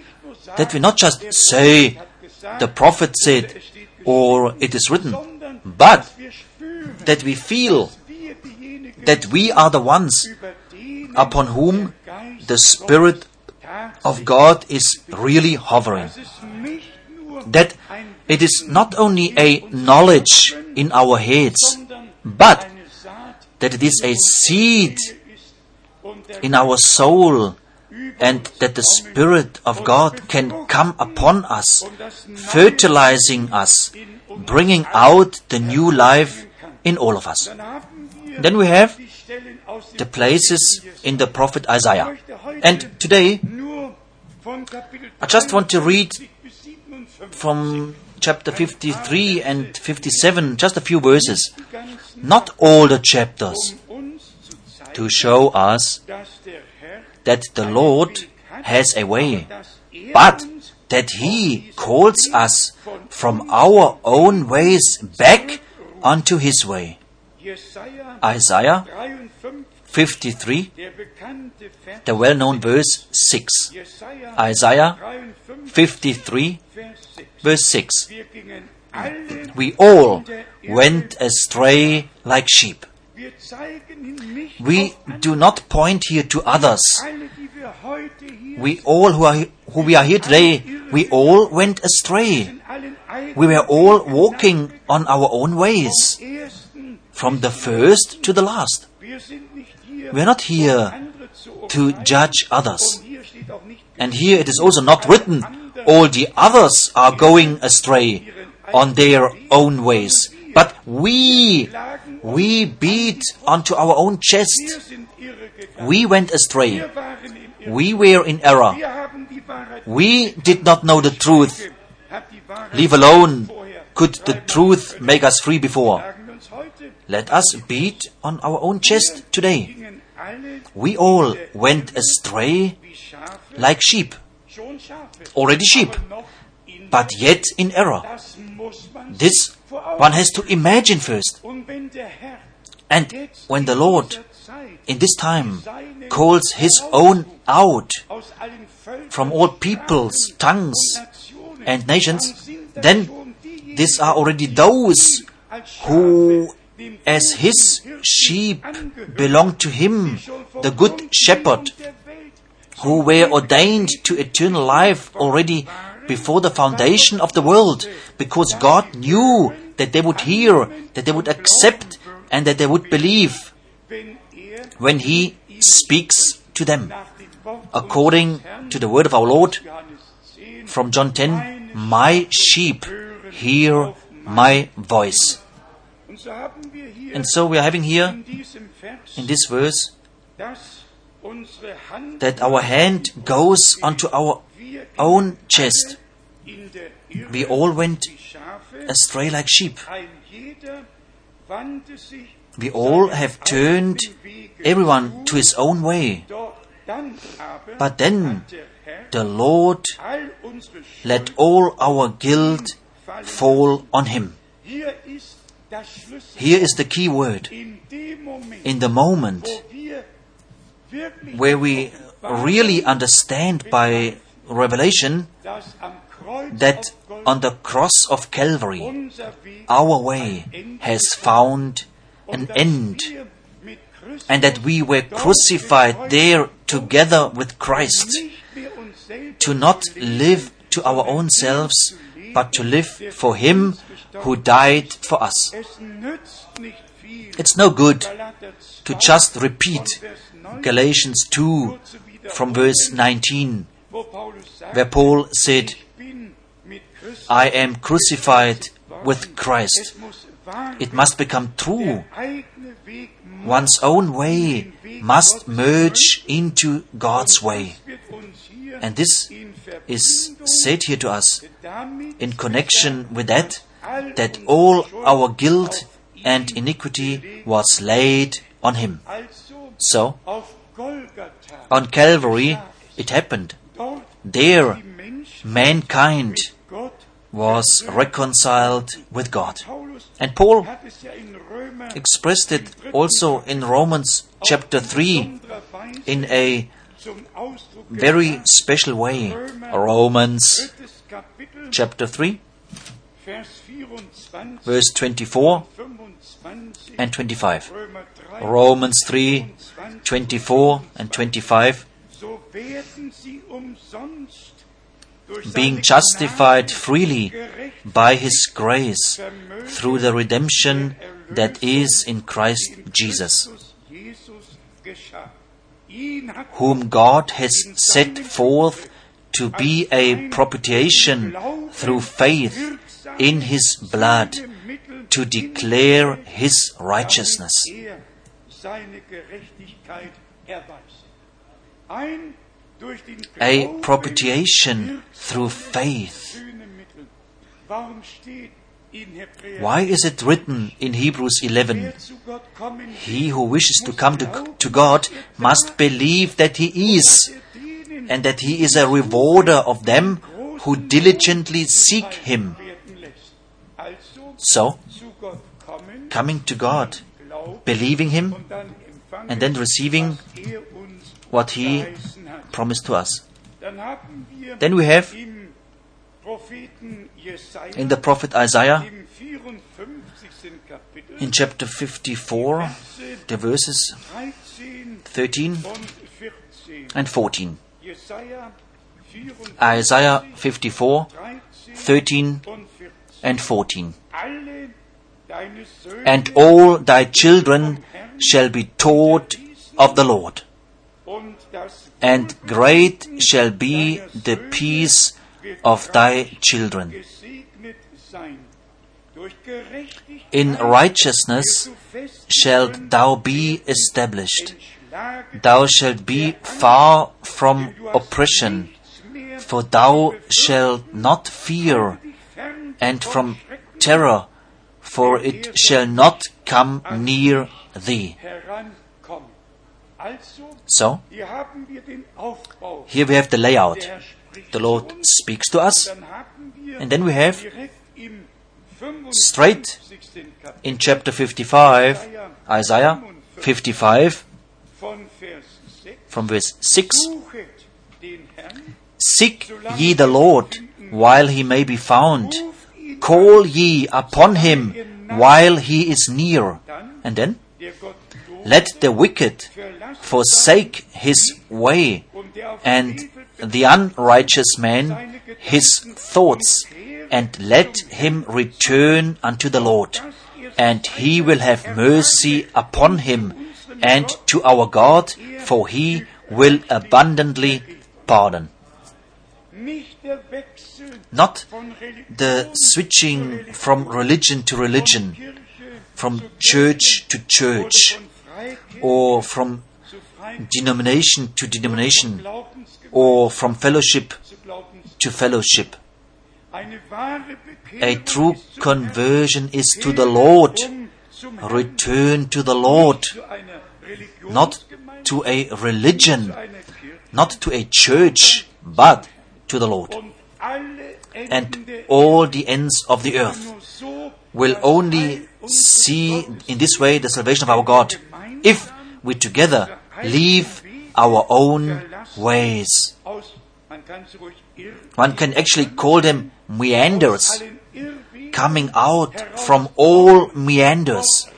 S1: that we not just say, the prophet said, or it is written, but that we feel that we are the ones upon whom the Spirit of God is really hovering. That it is not only a knowledge in our heads, but that it is a seed in our soul and that the Spirit of God can come upon us, fertilizing us, bringing out the new life in all of us. Then we have the places in the prophet Isaiah. And today I just want to read
S2: 30 bis 57
S1: from chapter 53 and 57 just a few verses, not all the chapters, to show us that the Lord has a way, but that He calls us from our own ways back unto His way. Isaiah
S2: 53,
S1: 53,
S2: der bekannte Vers,
S1: the well known verse 6. Isaiah
S2: 53,
S1: 53,
S2: Vers 6.
S1: verse 6.
S2: Wir gingen alle,
S1: We all went astray like sheep.
S2: wir zeigen ihn nicht
S1: We do not point here to others.
S2: alle, die wir heute hier
S1: We all who are who we are here today, we all went astray.
S2: in allen eigenen
S1: We were all walking on our own ways, from the first to the last. We are not here to judge others. And here it is also not written, all the others are going astray on their own ways. But we, we beat onto our own chest. We went astray. We were in error. We did not know the truth. Leave alone could the truth make us free before. Let us beat on our own chest today. We all went astray like sheep, already sheep, but yet in error. This one has to imagine first. And when the Lord in this time calls his own out from all peoples, tongues, and nations, then these are already those who, as his sheep, belong to him, the good shepherd, who were ordained to eternal life already before the foundation of the world, because God knew that they would hear, that they would accept, and that they would believe when He speaks to them. According to the word of our Lord from John 10, My sheep hear my voice. And so we are having here
S2: in diesem Vers,
S1: in this verse
S2: dass unsere Hand
S1: that our hand goes onto our own chest.
S2: in der Irre
S1: We all went astray like sheep.
S2: ein jeder wandte sich
S1: We all have turned everyone to his own way.
S2: Doch dann aber
S1: But then
S2: hat der Herr
S1: the Lord let all our guilt fall on him. Here is the key word.
S2: In
S1: the moment where we really understand by revelation that on the cross of Calvary our way has found an end and that we were crucified there together with Christ to not live to our own selves but to live for him who died for us. It's no good to just repeat
S2: von Vers 9,
S1: Galatians 2 from verse 19
S2: wo Paulus sagt,
S1: where Paul said, I am crucified with Christ. It must become true. One's own way must merge into God's way. And this is said here to us in connection with that, that all our guilt and iniquity was laid on him. So, on Calvary, it happened. There, mankind was reconciled with God. And Paul expressed it also in Romans chapter 3 in a very special way. Romans chapter 3,
S2: Vers 24,
S1: verse 24 and 25. Romans 3, 24 and 25.
S2: so werden sie umsonst durch
S1: Being justified freely by His grace through the redemption that is in Christ Jesus, whom God has set forth to be a propitiation through faith in His blood to declare His righteousness. A propitiation through faith. Why is it written in Hebrews 11?
S2: wer zu Gott kommen
S1: He who wishes to come to, to God must believe that He is, and that He is a rewarder of them who diligently seek Him. So, coming to God, believing Him, and then receiving what He promised to us. Then we have in the prophet Isaiah,
S2: im 54. Kapitel
S1: in chapter 54, the verses
S2: 13
S1: 13
S2: und 14.
S1: and 14. Isaiah 54,
S2: 13
S1: 13
S2: und 14.
S1: and 14.
S2: Alle deine Söhne
S1: And all thy children shall be taught of the Lord. and great shall be the peace of thy children.
S2: gesegnet sein. Durch Gerechtigkeit
S1: In righteousness
S2: wirst du fest
S1: shalt thou be established. Thou shalt be far from oppression, for thou shalt not fear, and from terror, for it shall not come near thee. So, here we have the layout. The Lord speaks to us, and then we have straight in chapter 55, Isaiah 55,
S2: von Vers 6
S1: from verse 6
S2: Suchet den Herrn,
S1: Seek ye the Lord while he may be found. Call ye upon him while he is near. And then, let the wicked forsake his way, and the unrighteous man his thoughts, and let him return unto the Lord. And he will have mercy upon him, and to our God, for he will abundantly pardon. Not the switching from religion to religion, from church to church, or from denomination to denomination, or from fellowship to fellowship. A true conversion is to the Lord. Return to the Lord, not to a religion, not to a church, but to the Lord. And all the ends of the earth will only see in this way the salvation of our God if we together leave our own ways. One can actually call them meanders, coming out from all meanders,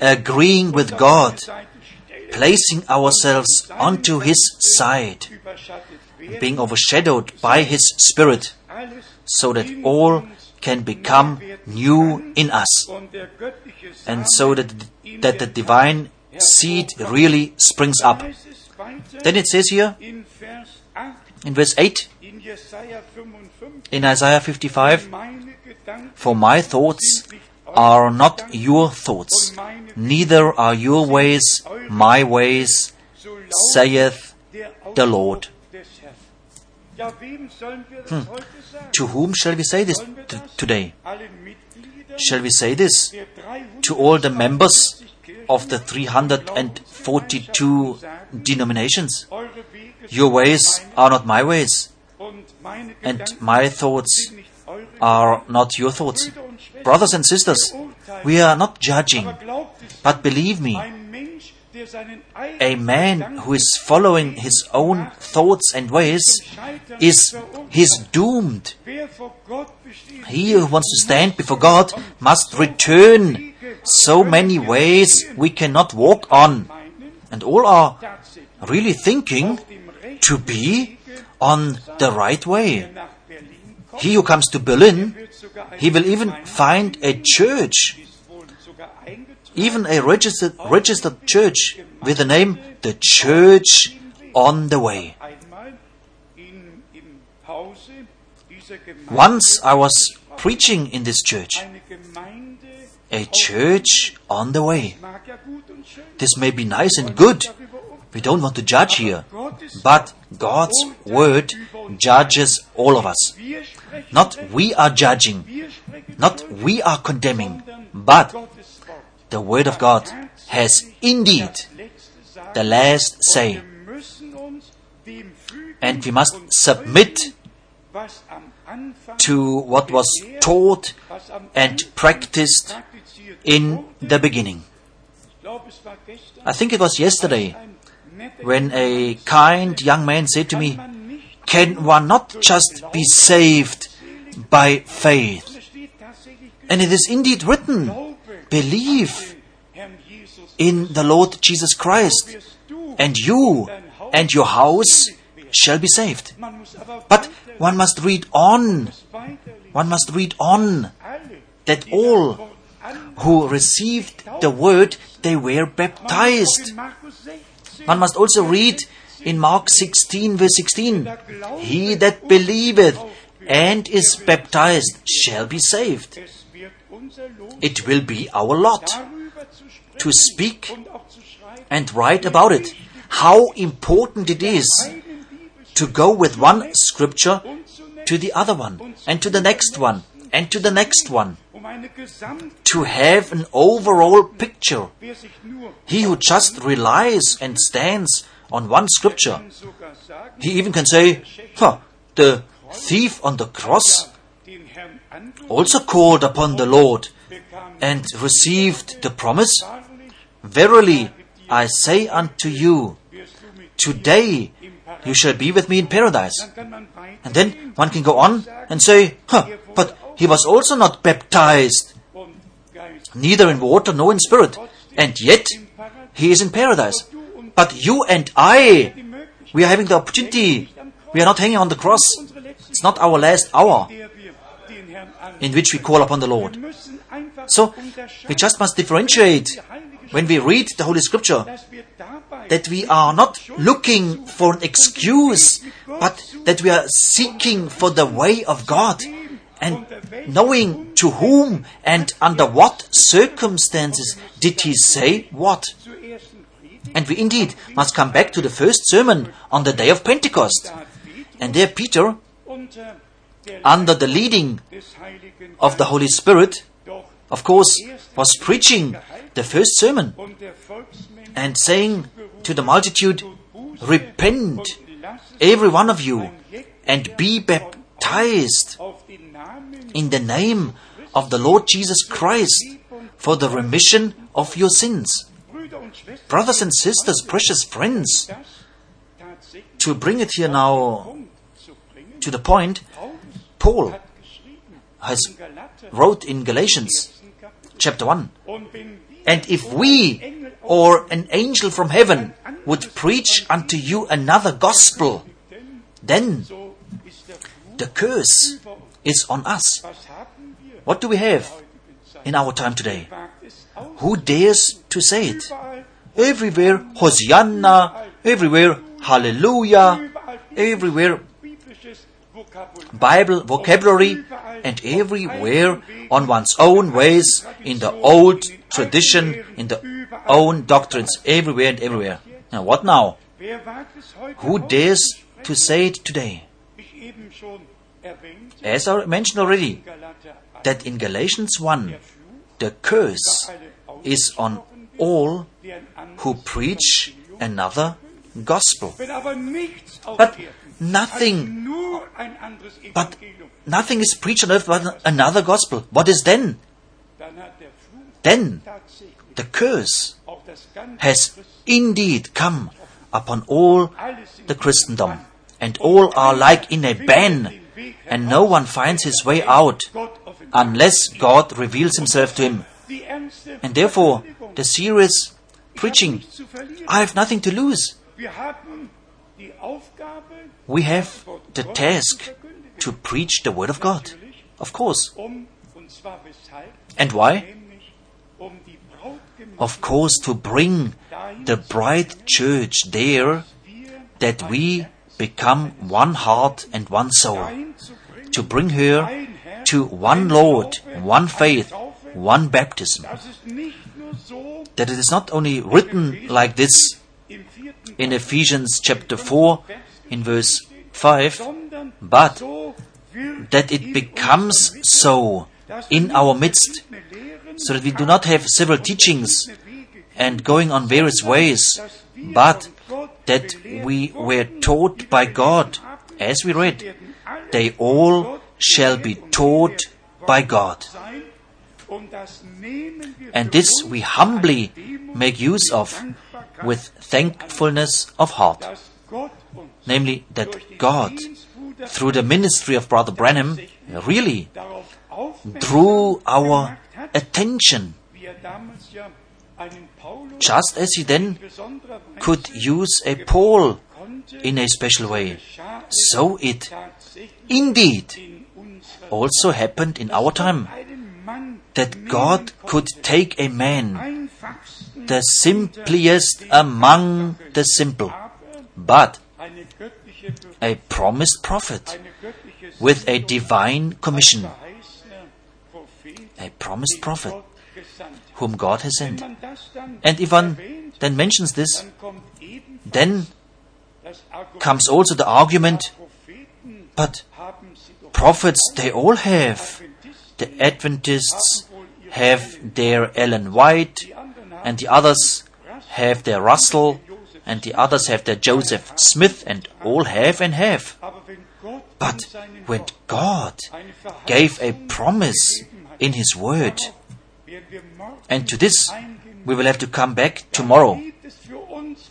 S1: agreeing with God, placing ourselves onto His side, being overshadowed by His Spirit, so that all can become new in us, and so that, that the divine seed really springs up. Then it says here
S2: in Vers 8
S1: in verse 8
S2: in Jesaja 55,
S1: in Isaiah 55 For my thoughts are not your thoughts, neither are your ways my ways, saith the Lord.
S2: Des Herrn. Ja, wem sollen wir das hm. heute sagen?
S1: To whom shall we say this t- today? Shall we say this to all the members of the 342 denominations? Your ways are not my ways, and my thoughts
S2: sind nicht eure
S1: are not your thoughts. Brothers and sisters, we are not judging,
S2: Aber glaubt es,
S1: but believe me, a man who is following his own thoughts and ways is he's doomed. He who wants to stand before God must return so many ways we cannot walk on. And all are really thinking to be on the right way. He who comes to Berlin, he will even find a church, even a registered, registered church with the name The Church on the Way. Once I was preaching in this church, a church on the way. This may be nice and good. We don't want to judge here. But God's word judges all of us. Not we are judging, not we are condemning, but the word of God has indeed the last say. And we must submit to what was taught and practiced in the beginning. I think it was yesterday when a kind young man said to me, Can one not just be saved by faith? And it is indeed written, Believe in the Lord Jesus Christ, and you and your house shall be saved. But one must read on. One must read on that all who received the word, they were baptized. One must also read in Mark 16, verse 16 He that believeth and is baptized shall be saved. It will be our lot to speak and write about it. How important it is to go with one scripture to the other one, and to the next one, and to the next one. To have an overall picture. He who just relies and stands on one scripture, he even can say, huh, the thief on the cross also called upon the Lord and received the promise. Verily, I say unto you, today you shall be with me in paradise. And then one can go on and say, huh, but he was also not baptized, neither in water nor in spirit, and yet he is in paradise. But you and I, we are having the opportunity. We are not hanging on the cross. It's not our last hour in which we call upon the Lord. So we just must differentiate when we read the Holy Scripture that we are not looking for an excuse, but that we are seeking for the way of God and knowing to whom and under what circumstances did he say what. And we indeed must come back to the first sermon on the day of Pentecost. And there Peter, under the leading of the Holy Spirit, of course, was preaching the first sermon and saying to the multitude, Repent, every one of you, and be baptized in the name of the Lord Jesus Christ for the remission of your sins. Brothers and sisters, precious friends, to bring it here now to the point, Paul has wrote in Galatians chapter 1. And if we or an angel from heaven would preach unto you another gospel, then the curse is on us. What do we have in our time today? Who dares to say it? Everywhere, Hosanna, everywhere, Hallelujah, everywhere, Bible vocabulary, and everywhere on one's own ways, in the old tradition, in the own doctrines, everywhere and everywhere. Now, what now? Who dares to say it today? As I mentioned already, that in Galatians 1, the curse is on all who preach another gospel. But nothing, but nothing is preached on earth but another gospel. What is then? Then the curse has indeed come upon all the Christendom, and all are like in a ban, and no one finds his way out unless God reveals himself to him. And therefore, the serious preaching,
S2: nichts zu verlieren.
S1: I have nothing to lose. We have the task to preach the Word of God. Of course. And why? Of course, to bring the bride church there that we become one heart and one soul. To bring her to one Lord, one faith, one baptism. That it is not only written like this in Ephesians chapter 4 in verse 5, but that it becomes so in our midst, so that we do not have several teachings and going on various ways, but that we were taught by God, as we read, they all shall be taught by God. And this we humbly make use of with thankfulness of heart, namely that God, through the ministry of Brother Branham, really drew our attention, just as he then could use a Paul in a special way. So it indeed also happened in our time that God could take a man, the simplest among the simple, but a promised prophet with a divine commission, a promised prophet whom God has sent. And if one then mentions this, then comes also the argument, but prophets they all have. The Adventists have their Ellen White, and the others have their Russell, and the others have their Joseph Smith, and all have and have. But when God gave a promise in His Word, and to this we will have to come back tomorrow,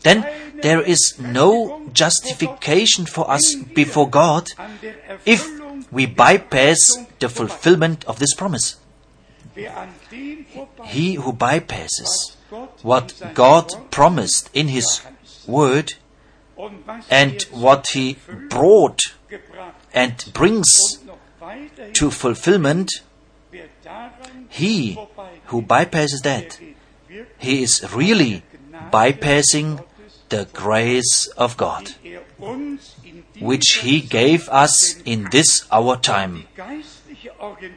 S1: then there is no justification for us before God if we bypass the fulfillment of this promise. He who bypasses what God promised in His Word and what He brought and brings to fulfillment, he who bypasses that, he is really bypassing the grace of God, which He gave us in this our time,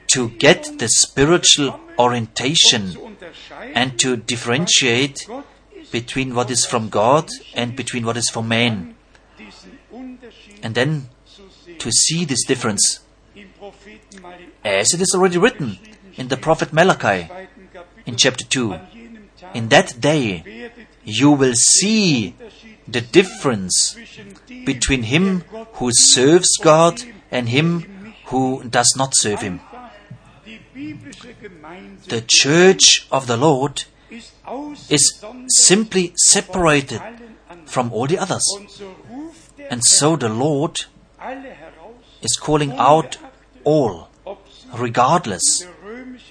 S1: to get the spiritual orientation and to differentiate between what is from God and between what is from man, and then to see this difference, as it is already written in the prophet Malachi in chapter 2.
S2: an jenem Tag
S1: In that day you will see the difference between him who serves God and him who does not serve him. The church of the Lord is simply separated from all the others. And so the Lord is calling out all, regardless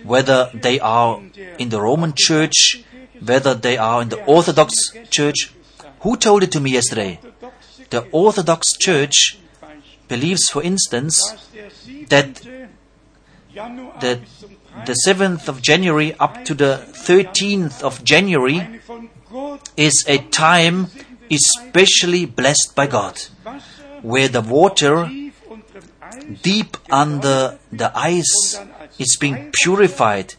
S1: whether they are in the Roman church, whether they are in the Orthodox church. Who told it to me yesterday? The Orthodox church believes, for instance,
S2: dass der 7.
S1: that the,
S2: bis zum 3.
S1: The 7th of January up to the 13th of January is a time especially blessed by God, where the water deep under the ice is being purified,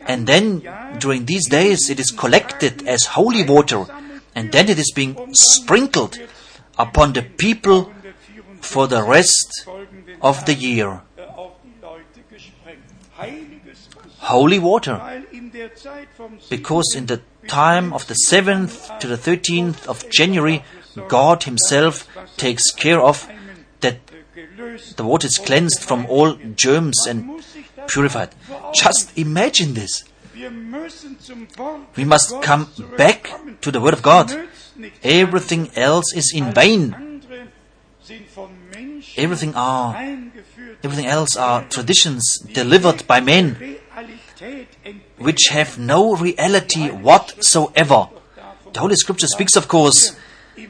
S1: and then during these days it is collected as holy water, and then it is being sprinkled upon the people for the rest of the year. Holy water.
S2: weil in der Zeit vom
S1: Because in the time of the 7th to the 13th of January, God Himself takes care of that the water is cleansed from all germs and
S2: muss sich das
S1: purified. Just imagine this.
S2: Wir müssen zum Wort
S1: We must come back to the Word of God. Everything else is in vain.
S2: andere sind von Menschen
S1: Everything are everything else are traditions delivered by men which have no reality whatsoever. The Holy Scripture speaks, of course,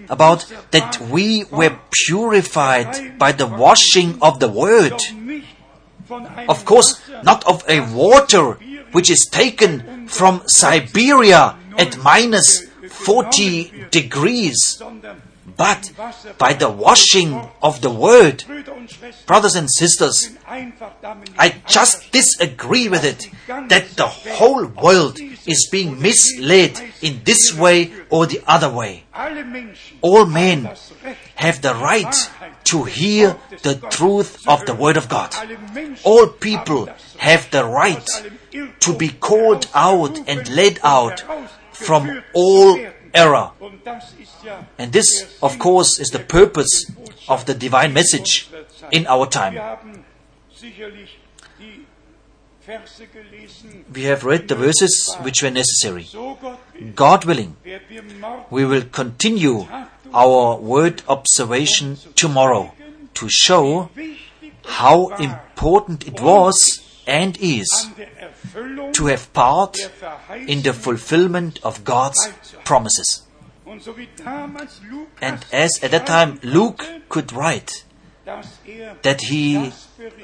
S1: about that we were purified by the washing of the Word. Of course, not of a water which is taken from Siberia at minus 40 degrees, but by the washing of the Word. Brothers and sisters, I just disagree with it that the whole world is being misled in this way or the other way. All men have the right to hear the truth of the Word of God. All people have the right to be called out and led out from all error. And this, of course, is the purpose of the divine message in our time. We have read the verses which were necessary. God willing, we will continue our word observation tomorrow to show how important it was and is to have part in the fulfillment of God's promises. And as at that time Luke could write that he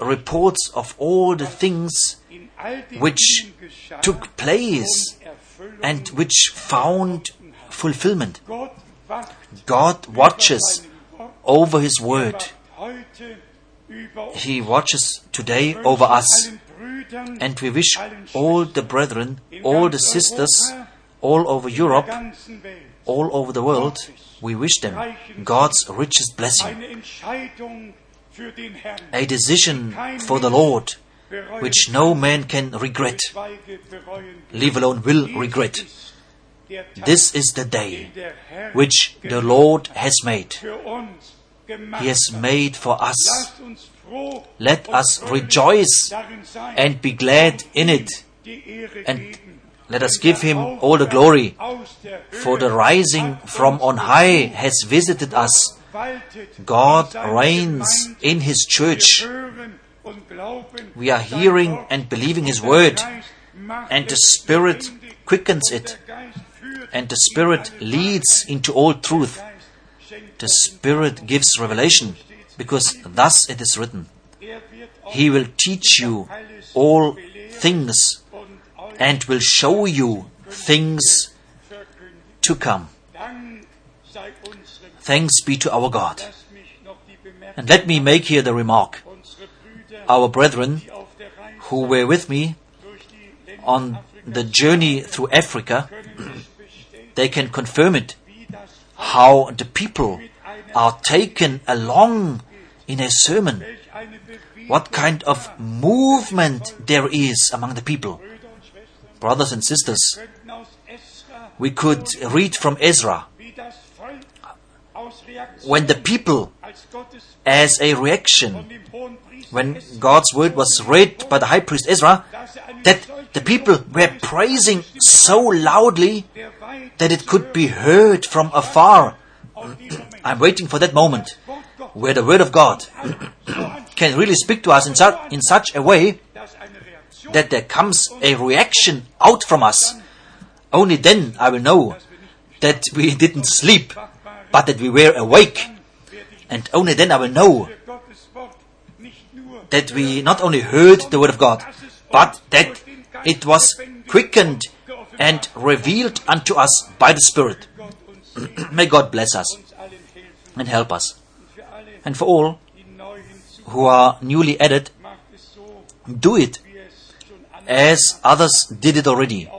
S1: reports of all the things which took place and which found fulfillment. God watches over His Word. He watches today over us. And we wish all the brethren, all the sisters, all over Europe, all over the world, we wish them God's richest blessing. A decision for the Lord which no man can regret, leave alone will regret. This is the day which the Lord has made. He has made for us. Let us rejoice and be glad in it. And let us give him all the glory. For the rising from on high has visited us. God reigns in his church. We are hearing and believing his word, and the Spirit quickens it, and the Spirit leads into all truth. The Spirit gives revelation, because thus it is written He will teach you all things and will show you things to come. Thanks be to our God. And let me make here the remark. Our brethren who were with me on the journey through Africa, they can confirm it. How the people are taken along in a sermon. What kind of movement there is among the people. Brothers and sisters, we could read from Ezra when the people, as a reaction, when God's word was read by the high priest Ezra, that the people were praising so loudly that it could be heard from afar. I'm waiting for that moment where the word of God can really speak to us in such, in such a way that there comes a reaction out from us. Only then I will know that we didn't sleep, but that we were awake. And only then I will know that we not only heard the word of God, but that it was quickened and revealed unto us by the Spirit. May God bless us and help us. And for all who are newly added, do it as others did it already,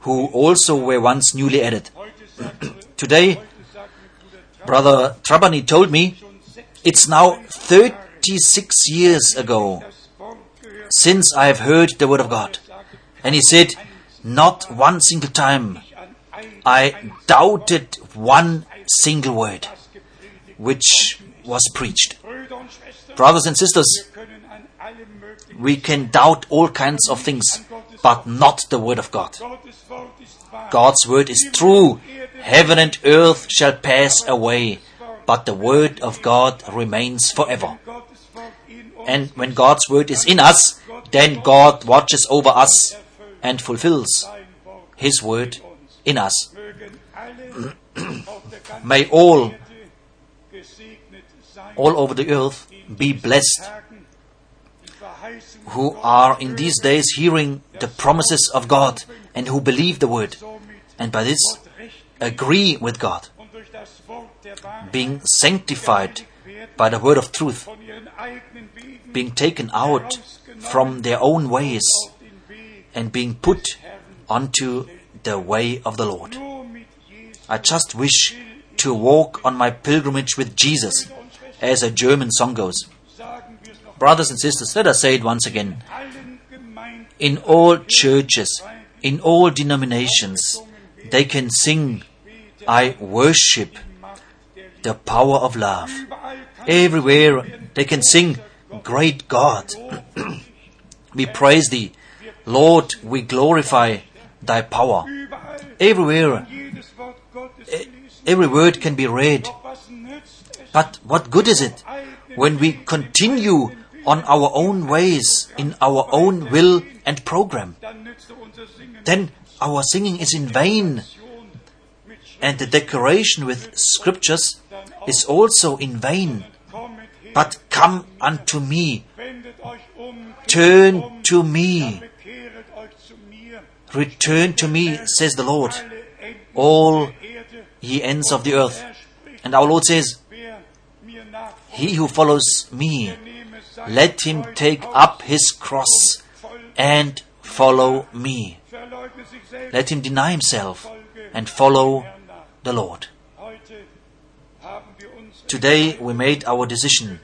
S1: who also were once newly added. Today, Brother Trabani told me it's now 36 years ago since I have heard the Word of God. And he said, not one single time I doubted one single word which was preached. Brothers and sisters, we can doubt all kinds of things, but not the Word of God. God's Word is true. Heaven and earth shall pass away, but the Word of God remains forever. And when God's Word is in us, then God watches over us and fulfills His word in us. May all, all over the earth, be blessed who are in these days hearing the promises of God and who believe the word, and by this agree with God, being sanctified by the word of truth, being taken out from their own ways, and being put onto the way of the Lord. I just wish to walk on my pilgrimage with Jesus, as a German song goes. Brothers and sisters, let us say it once again. In all churches, in all denominations, they can sing, I worship the power of love. Everywhere they can sing, Great God, we praise thee. Lord, we glorify thy power. Everywhere, every word can be read. But what good is it when we continue on our own ways, in our own will and program? Then our singing is in vain, and the decoration with scriptures is also in vain. But come unto me, turn to me, return to me, says the Lord, all ye ends of the earth. And our Lord says, He who follows me, let him take up his cross and follow me. Let him deny himself and follow the Lord. Today we made our decision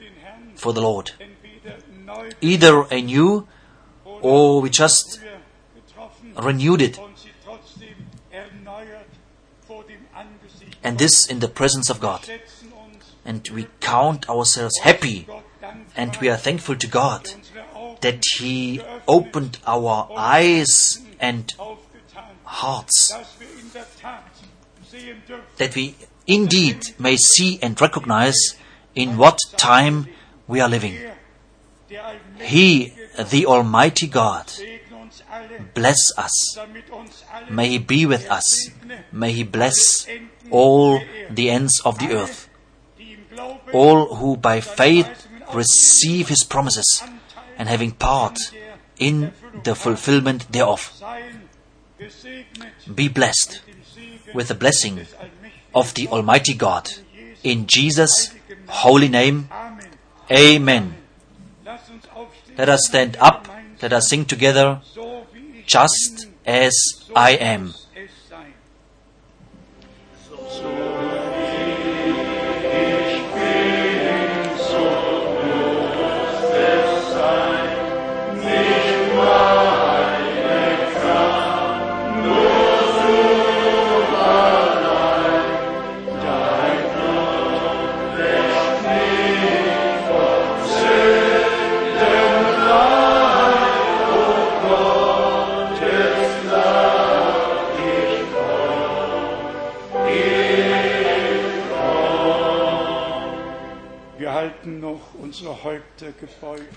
S1: for the Lord. Either anew or we just renewed it, and this in the presence of God. And we count ourselves happy and we are thankful to God that He opened our eyes and hearts, that we indeed may see and recognize in what time we are living. He, the Almighty God, bless us. May He be with us. May He bless all the ends of the earth, all who by faith receive His promises and having part in the fulfillment thereof. Be blessed with the blessing of the Almighty God. In Jesus' holy name,
S2: Amen.
S1: Let us stand up, let us sing together, just as I am.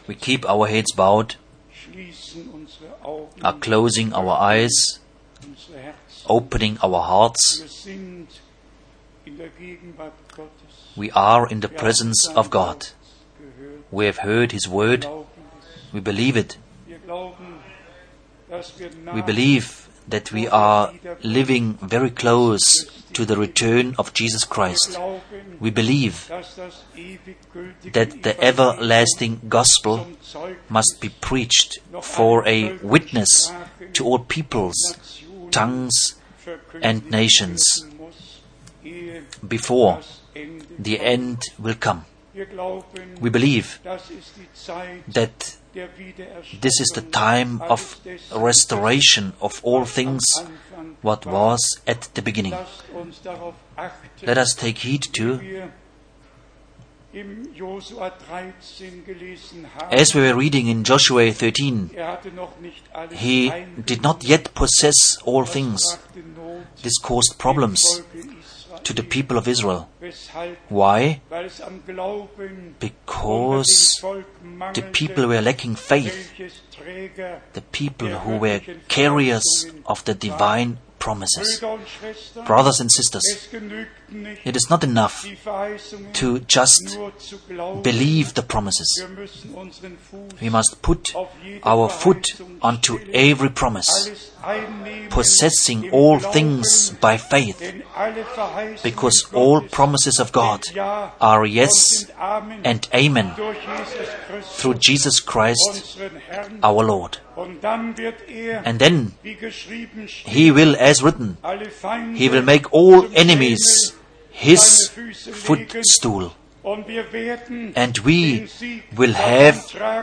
S1: We keep our heads bowed,
S2: schließen unsere Augen,
S1: are closing our eyes, opening our hearts.
S2: Wir sind in der Gegenwart Gottes.
S1: We are in the presence of God. We have heard His word, we believe it.
S2: Wir glauben, dass wir
S1: We believe that we are living very close to the return of Jesus Christ. We believe that the everlasting gospel must be preached for a witness to all peoples, tongues, and nations before the end will come. We believe that. This is the time of restoration of all things what was at the beginning. Let us take heed to,
S2: wir im Josua 13 gelesen haben.
S1: as we were reading in Joshua 13,
S2: er hatte noch nicht alles
S1: he did not yet possess all things. This caused problems. To the people of Israel. Why?
S2: Weil es am Glauben
S1: Because
S2: unter dem Volk
S1: the people were lacking faith, the people who were carriers of the divine promises.
S2: Brüder und Schwestern,
S1: Brothers and sisters,
S2: es genügt nicht,
S1: it is not enough to just believe the promises. We must put our foot onto every promise, possessing all things by faith, because all promises of God are yes and amen through Jesus Christ our Lord. And then he will, as written, he will make all enemies his
S2: seine Füße legen.
S1: footstool,
S2: Und wir werden
S1: and we will have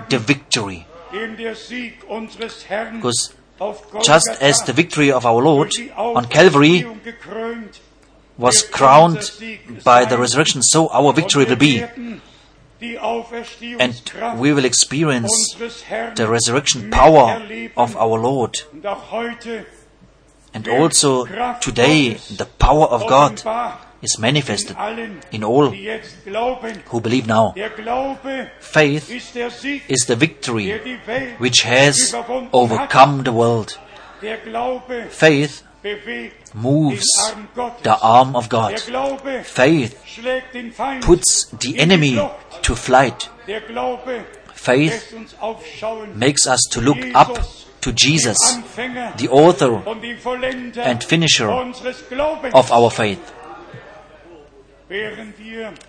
S1: the victory.
S2: den der Sieg unseres Herrn
S1: Because just as the victory of our Lord on Calvary was crowned by the resurrection, so our victory will be. And we will experience the resurrection power of our Lord.
S2: Und auch heute
S1: And also today, the power of God is manifested in all who believe now. Faith is the victory which has overcome the world. Faith moves the arm of God. Faith puts the enemy to flight. Faith makes us to look up to Jesus, the author and finisher of our faith.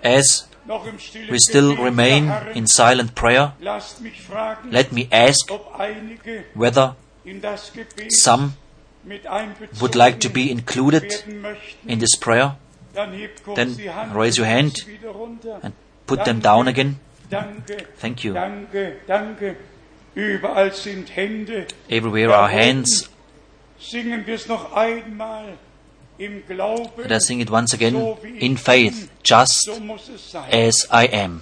S1: As
S2: noch im stillen
S1: we still remain in silent prayer,
S2: lasst mich fragen,
S1: let me ask whether
S2: in das Gebet
S1: some would like to be included in this prayer
S2: Dann hebt kurz
S1: Then raise your hand
S2: sie wieder runter.
S1: and put them down again. Thank you.
S2: danke, danke. Überall sind Hände.
S1: Everywhere are hands.
S2: Singen wir es noch einmal im Glauben.
S1: Let us sing it once again in faith, just
S2: So muss es sein.
S1: as I am.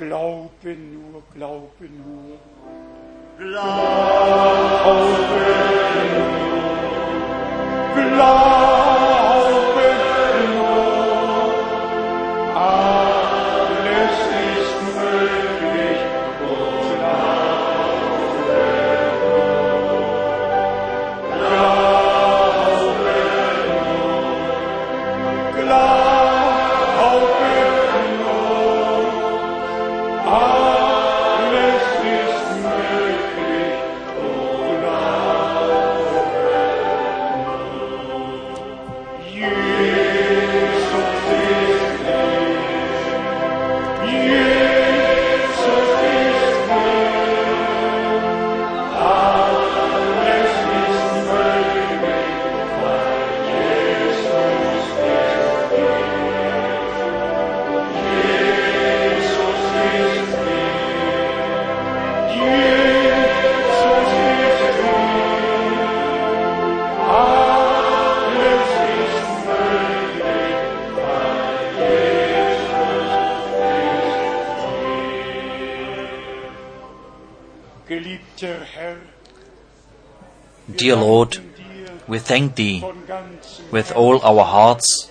S2: Glaube nur, glaube nur. Glaube nur. Glaube nur.
S1: We thank Thee with all our hearts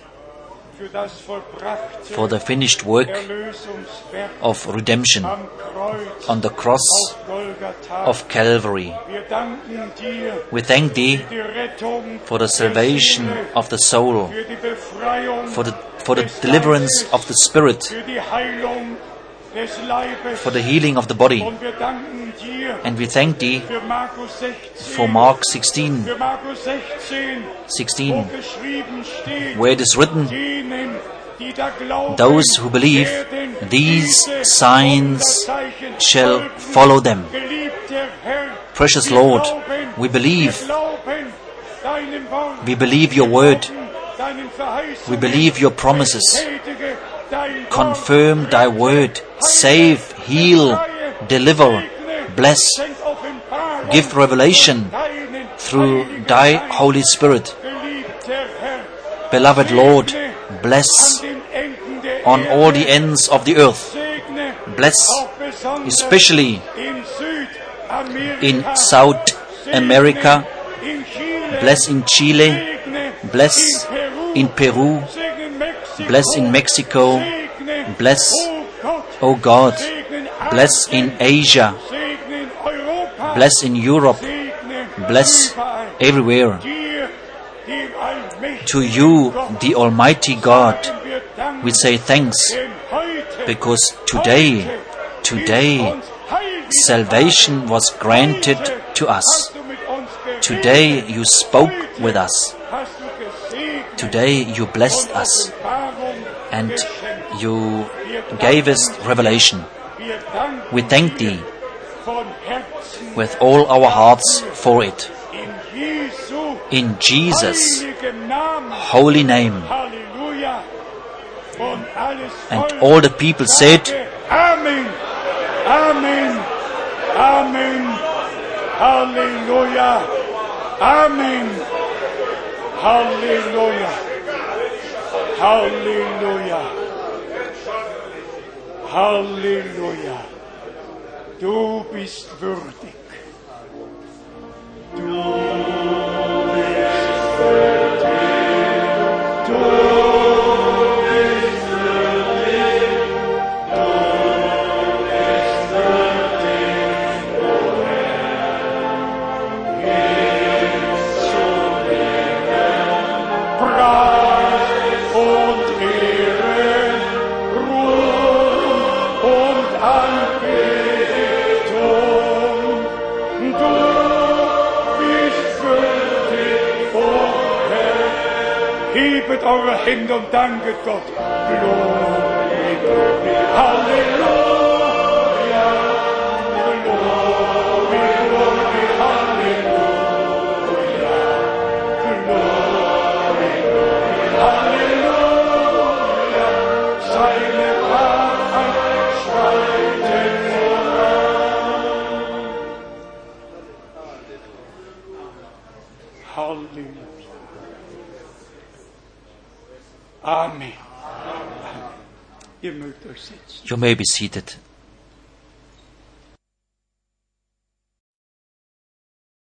S2: für das vollbrachte
S1: for the finished work of redemption on the cross of Calvary.
S2: wir danken dir
S1: We thank Thee
S2: für die Rettung
S1: for the salvation of the soul,
S2: für die Befreiung
S1: for the, for the deliverance of the spirit, for the healing of the body.
S2: und wir danken dir
S1: And we thank Thee
S2: für Markus 16
S1: for Mark 16,
S2: 16 wo
S1: 16,
S2: geschrieben steht
S1: where it is written,
S2: denen, die da glauben,
S1: Those who believe, these signs shall follow them.
S2: Geliebter Guter Herr,
S1: Precious Lord, we believe,
S2: wir glauben deinem Wort,
S1: we believe your word,
S2: glauben deinen Verheißungen,
S1: we believe your promises. Confirm thy word, save, heal, deliver, bless, give revelation through thy Holy Spirit. Beloved Lord, bless on all the ends of the earth, bless especially
S2: in
S1: South America, bless in Chile, bless in Peru, bless in Mexico, bless,
S2: oh
S1: God, bless in Asia, bless in Europe, bless everywhere. To you, the Almighty God, we say thanks because today, today, salvation was granted to us. Today you spoke with us. Today you blessed us and you gave us revelation. We thank thee with all our hearts for it.
S2: in
S1: Jesus' holy name. And all the people said,
S2: Amen. Amen. Amen. Hallelujah, Amen. Halleluja. Halleluja. Halleluja. Du bist würdig. Du bist Eure Hände und danket Gott. Glory, glory, Halleluja. Amen. Ihr mögt euch setzen.
S1: You may be seated.